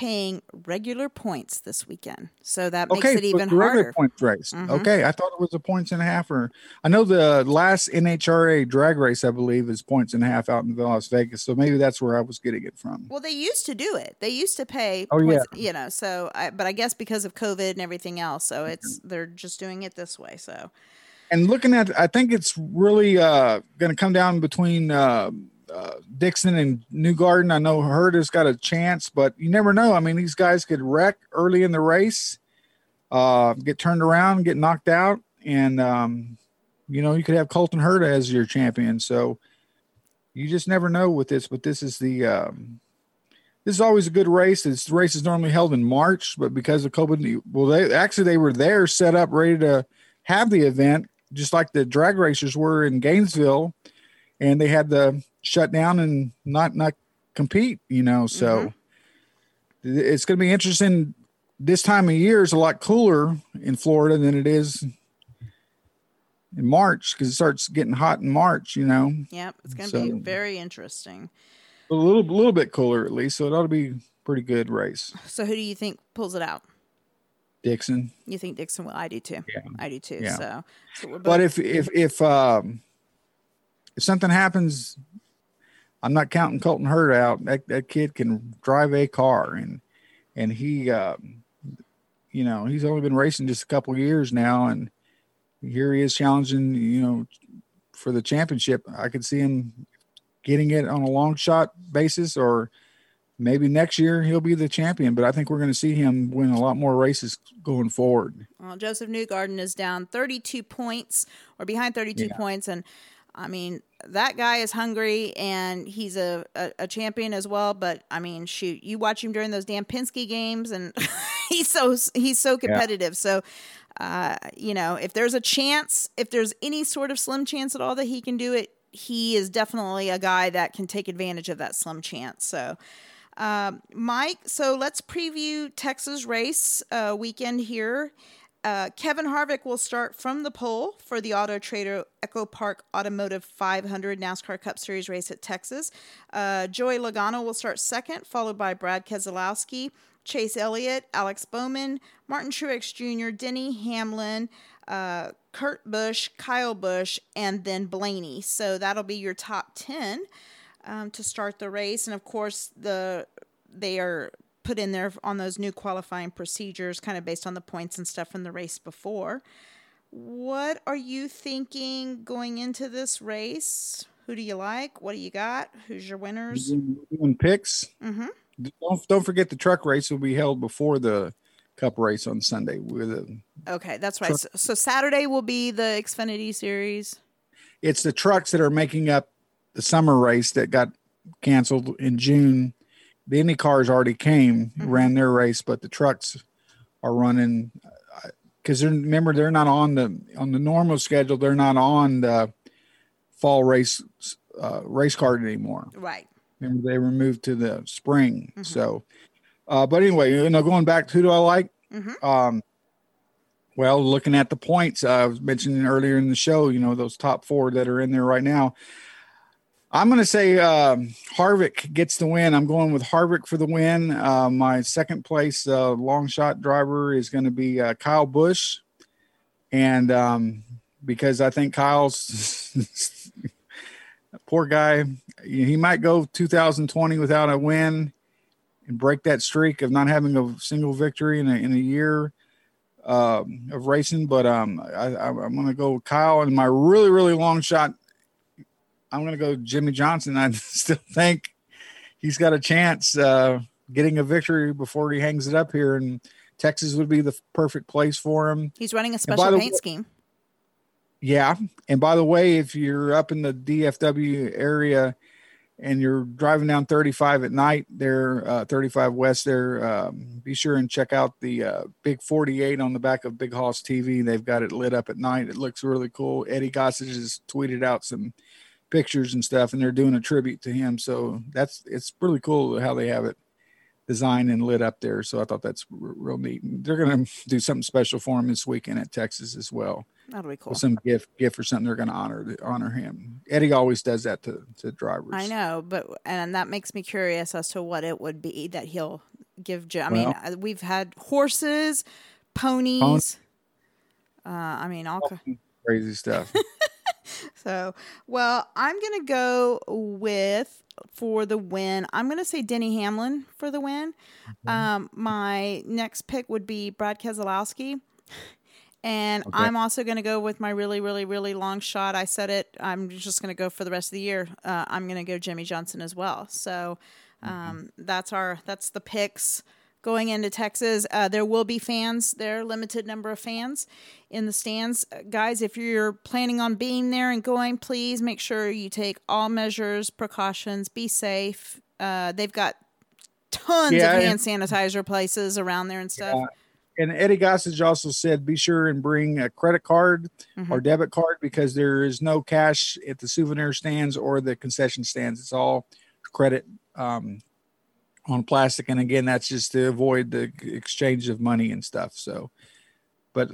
Speaker 9: paying regular points this weekend. So that makes
Speaker 10: okay,
Speaker 9: it even
Speaker 10: regular
Speaker 9: harder.
Speaker 10: points race.
Speaker 9: Mhm.
Speaker 10: Okay, I thought it was a points and a half. Or I know the last NHRA drag race, I believe, is points and a half out in Las Vegas. So maybe that's where I was getting it from.
Speaker 9: Well, they used to do it. They used to pay.
Speaker 10: Oh,
Speaker 9: points,
Speaker 10: yeah.
Speaker 9: You know, so I, but I guess because of COVID and everything else, so it's they're just doing it this way. So
Speaker 10: and looking at i think it's really uh going to come down between uh, uh dixon and newgarden. I know Herta's got a chance but you never know. I mean these guys could wreck early in the race uh get turned around get knocked out and um you know you could have colton Herta as your champion. So you just never know with this but this is the um this is always a good race. This race is normally held in March, but because of COVID, well, they actually they were there set up ready to have the event, just like the drag racers were in Gainesville, and they had to shut down and not not compete. You know, so it's going to be interesting. This time of year is a lot cooler in Florida than it is in March because it starts getting hot in March. You know,
Speaker 9: yep, it's going to be very interesting.
Speaker 10: a little a little bit cooler at least, so it ought to be pretty good race.
Speaker 9: So who do you think pulls it out?
Speaker 10: Dixon.
Speaker 9: You think Dixon will? I do too.
Speaker 10: Yeah.
Speaker 9: I do too.
Speaker 10: Yeah.
Speaker 9: So, so
Speaker 10: But if if if um if something happens, I'm not counting Colton Herta out. That that kid can drive a car, and and he, um, you know, he's only been racing just a couple of years now, and here he is challenging, you know, for the championship. I could see him getting it on a long shot basis, or maybe next year he'll be the champion. But I think we're going to see him win a lot more races going forward.
Speaker 9: Well, Josef Newgarden is down 32 points or behind 32
Speaker 10: Yeah.
Speaker 9: points. And I mean, that guy is hungry and he's a, a, a champion as well. But I mean, shoot, you watch him during those damn Penske games and he's so, he's so competitive. So, uh, you know, if there's a chance, if there's any sort of slim chance at all that he can do it, he is definitely a guy that can take advantage of that slim chance. So, um, Mike, so let's preview Texas race uh, weekend here. Uh, Kevin Harvick will start from the pole for the Auto Trader EchoPark Automotive 500 NASCAR Cup Series race at Texas. Uh, Joey Logano will start second, followed by Brad Keselowski, Chase Elliott, Alex Bowman, Martin Truex Jr., Denny Hamlin, uh, Kurt Busch, Kyle Busch, and then Blaney. So that'll be your top 10 um, to start the race. And of course, the they are put in there on those new qualifying procedures, kind of based on the points and stuff from the race before. What are you thinking going into this race? Who do you like? What do you got? Who's your winners?
Speaker 10: Doing picks.
Speaker 9: Mm-hmm.
Speaker 10: Don't don't forget the truck race will be held before the Cup race on Sunday. With a,
Speaker 9: Okay, that's right. So, so Saturday will be the Xfinity Series.
Speaker 10: it's the trucks that are making up the summer race that got canceled in June. The Indy cars already came, ran their race, but the trucks are running because they're remember they're not on the on the normal schedule. They're not on the fall race uh, race card anymore.
Speaker 9: Right.
Speaker 10: Remember they were moved to the spring. So, uh, but anyway, you know, going back to who do I like? Um, well, looking at the points, uh, I was mentioning earlier in the show, you know, those top four that are in there right now. I'm going to say um, Harvick gets the win. I'm going with Harvick for the win. Uh, my second place uh, long shot driver is going to be uh, Kyle Busch. And um, because I think Kyle's poor guy, he might go 2020 without a win and break that streak of not having a single victory in a, in a year um, of racing. But um, I, I'm going to go with Kyle and my really, really long shot. I'm going to go Jimmie Johnson. I still think he's got a chance uh, getting a victory before he hangs it up here. And Texas would be the perfect place for him.
Speaker 9: He's running a special paint
Speaker 10: way-
Speaker 9: scheme.
Speaker 10: Yeah. And by the way, if you're up in the DFW area and you're driving down 35 at night there, uh, 35 West there, um, be sure and check out the uh, big 48 on the back of Big Hoss TV. They've got it lit up at night. It looks really cool. Eddie Gossage has tweeted out some pictures and stuff, and they're doing a tribute to him. So that's it's really cool how they have it designed and lit up there. So I thought that's r- real neat. They're going to do something special for him this weekend at Texas as well
Speaker 9: That'll be cool.
Speaker 10: some gift gift or something they're going to honor honor him. Eddie always does that to to drivers.
Speaker 9: I know, but and that makes me curious as to what it would be that he'll give. Jim. I mean,
Speaker 10: Well-
Speaker 9: uh, we've had horses, ponies. Uh, I mean, all.
Speaker 10: Crazy stuff.
Speaker 9: So, well, I'm going to go with for the win. I'm going to say Denny Hamlin for the win. Um, my next pick would be Brad Keselowski. And
Speaker 26: Okay.
Speaker 9: I'm also going to go with my really, really, really long shot. I said it. I'm just going to go for the rest of the year. Uh, I'm going to go Jimmie Johnson as well. So um, that's our that's the picks going into Texas. Uh, there will be fans there, limited number of fans in the stands. Uh, guys, if you're planning on being there and going, please make sure you take all measures, precautions, be safe. Uh, they've got tons
Speaker 10: Yeah,
Speaker 9: of
Speaker 10: and-
Speaker 9: hand sanitizer places around there and stuff.
Speaker 10: And Eddie Gossage also said, be sure and bring a credit card
Speaker 9: Mhm.
Speaker 10: or debit card because there is no cash at the souvenir stands or the concession stands. It's all credit um, on plastic. And again, that's just to avoid the exchange of money and stuff. So, but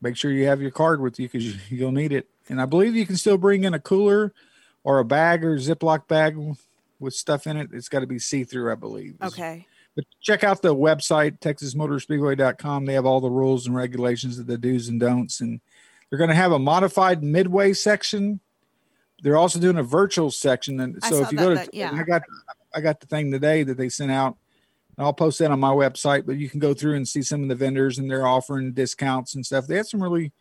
Speaker 10: make sure you have your card with you because you, you'll need it. And I believe you can still bring in a cooler or a bag or Ziploc bag with stuff in it. It's got to be see through, I believe.
Speaker 9: Okay.
Speaker 10: But check out the website, texasmotorspeedway.com. They have all the rules and regulations of the do's and don'ts. And they're going to have a modified midway section. They're also doing a virtual section. And so if you
Speaker 9: that,
Speaker 10: go to,
Speaker 9: that- yeah.
Speaker 10: I got, I got the thing today that they sent out. And I'll post that on my website, but you can go through and see some of the vendors and they're offering discounts and stuff. They had some really,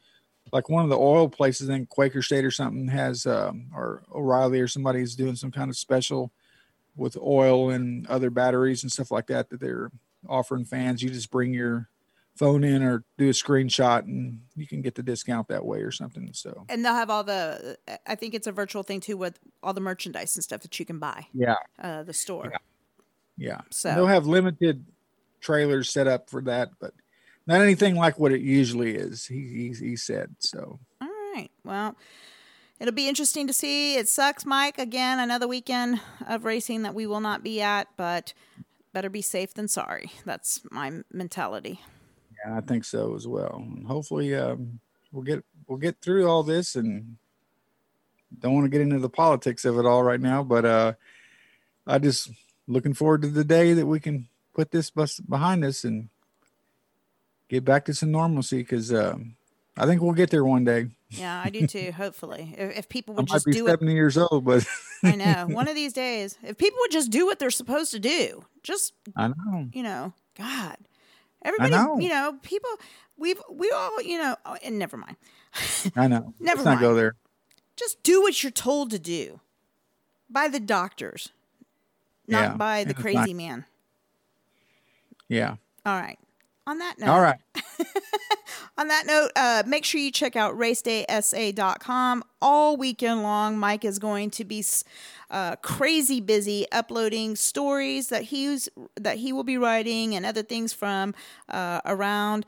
Speaker 10: like one of the oil places in Quaker State or something has, um, or O'Reilly or somebody's doing some kind of special with oil and other batteries and stuff like that that they're offering fans. You just bring your phone in or do a screenshot and you can get the discount that way or something. So
Speaker 9: And they'll have all the, I think it's a virtual thing too with all the merchandise and stuff that you can buy.
Speaker 10: yeah,
Speaker 9: Uh, the store.
Speaker 10: yeah.
Speaker 9: So-
Speaker 10: they'll have limited trailers set up for that, but not anything like what it usually is. He he, he said so.
Speaker 9: All right. Well, it'll be interesting to see. It sucks, Mike. Again, another weekend of racing that we will not be at, but better be safe than sorry. That's my mentality.
Speaker 10: I think so as well. And hopefully, um, we'll get we'll get through all this, and don't want to get into the politics of it all right now. But uh, I just looking forward to the day that we can put this bus behind us and get back to some normalcy. Because um, I think we'll get there one day.
Speaker 9: Yeah, I do too. hopefully, if, if people
Speaker 10: I
Speaker 9: would
Speaker 10: might
Speaker 9: just
Speaker 10: be
Speaker 9: do it,
Speaker 10: seventy years old, but
Speaker 9: I know one of these days, if people would just do what they're supposed to do, just
Speaker 10: I know.
Speaker 9: you know, God, everybody,
Speaker 10: know.
Speaker 9: you know, people, we've we all, you know, oh, and never mind.
Speaker 10: I know.
Speaker 9: Never
Speaker 10: Let's not go there.
Speaker 9: Just do what you're told to do by the doctors, not
Speaker 10: Yeah,
Speaker 9: by the crazy
Speaker 10: not-
Speaker 9: man.
Speaker 10: Yeah.
Speaker 9: All right. On that note.
Speaker 10: All right.
Speaker 9: On that note, uh, make sure you check out racedaysa.com all weekend long. Mike is going to be uh, crazy busy uploading stories that he's that he will be writing and other things from uh, around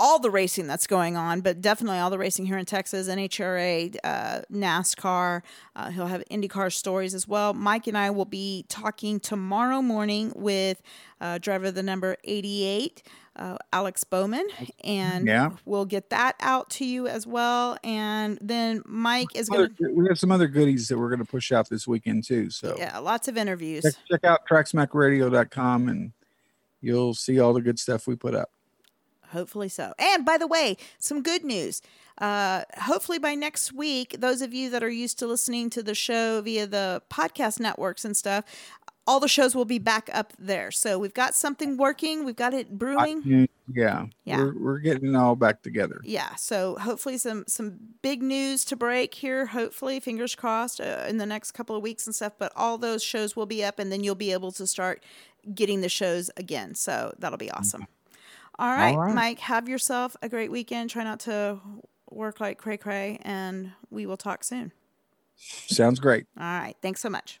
Speaker 9: all the racing that's going on, but definitely all the racing here in Texas, NHRA, uh, NASCAR. Uh, he'll have IndyCar stories as well. Mike and I will be talking tomorrow morning with uh, driver the number 88. Uh, Alex Bowman, and
Speaker 10: Yeah.
Speaker 9: we'll get that out to you as well. And then Mike is going to,
Speaker 10: We have some other goodies that we're going to push out this weekend too. So
Speaker 9: yeah, lots of interviews.
Speaker 10: check, check out tracksmackradio.com and you'll see all the good stuff we put up.
Speaker 9: Hopefully so. And by the way, some good news. Uh, hopefully by next week, those of you that are used to listening to the show via the podcast networks and stuff, all the shows will be back up there. So we've got something working. We've got it brewing.
Speaker 10: iTunes, Yeah.
Speaker 9: Yeah.
Speaker 10: We're, we're getting all back together.
Speaker 9: Yeah, so hopefully some some big news to break here. Hopefully, fingers crossed, uh, in the next couple of weeks and stuff. But all those shows will be up, and then you'll be able to start getting the shows again. So that'll be awesome. All right,
Speaker 10: right.
Speaker 9: Mike, have yourself a great weekend. Try not to work like cray cray, and we will talk soon.
Speaker 10: Sounds great.
Speaker 9: All right, thanks so much.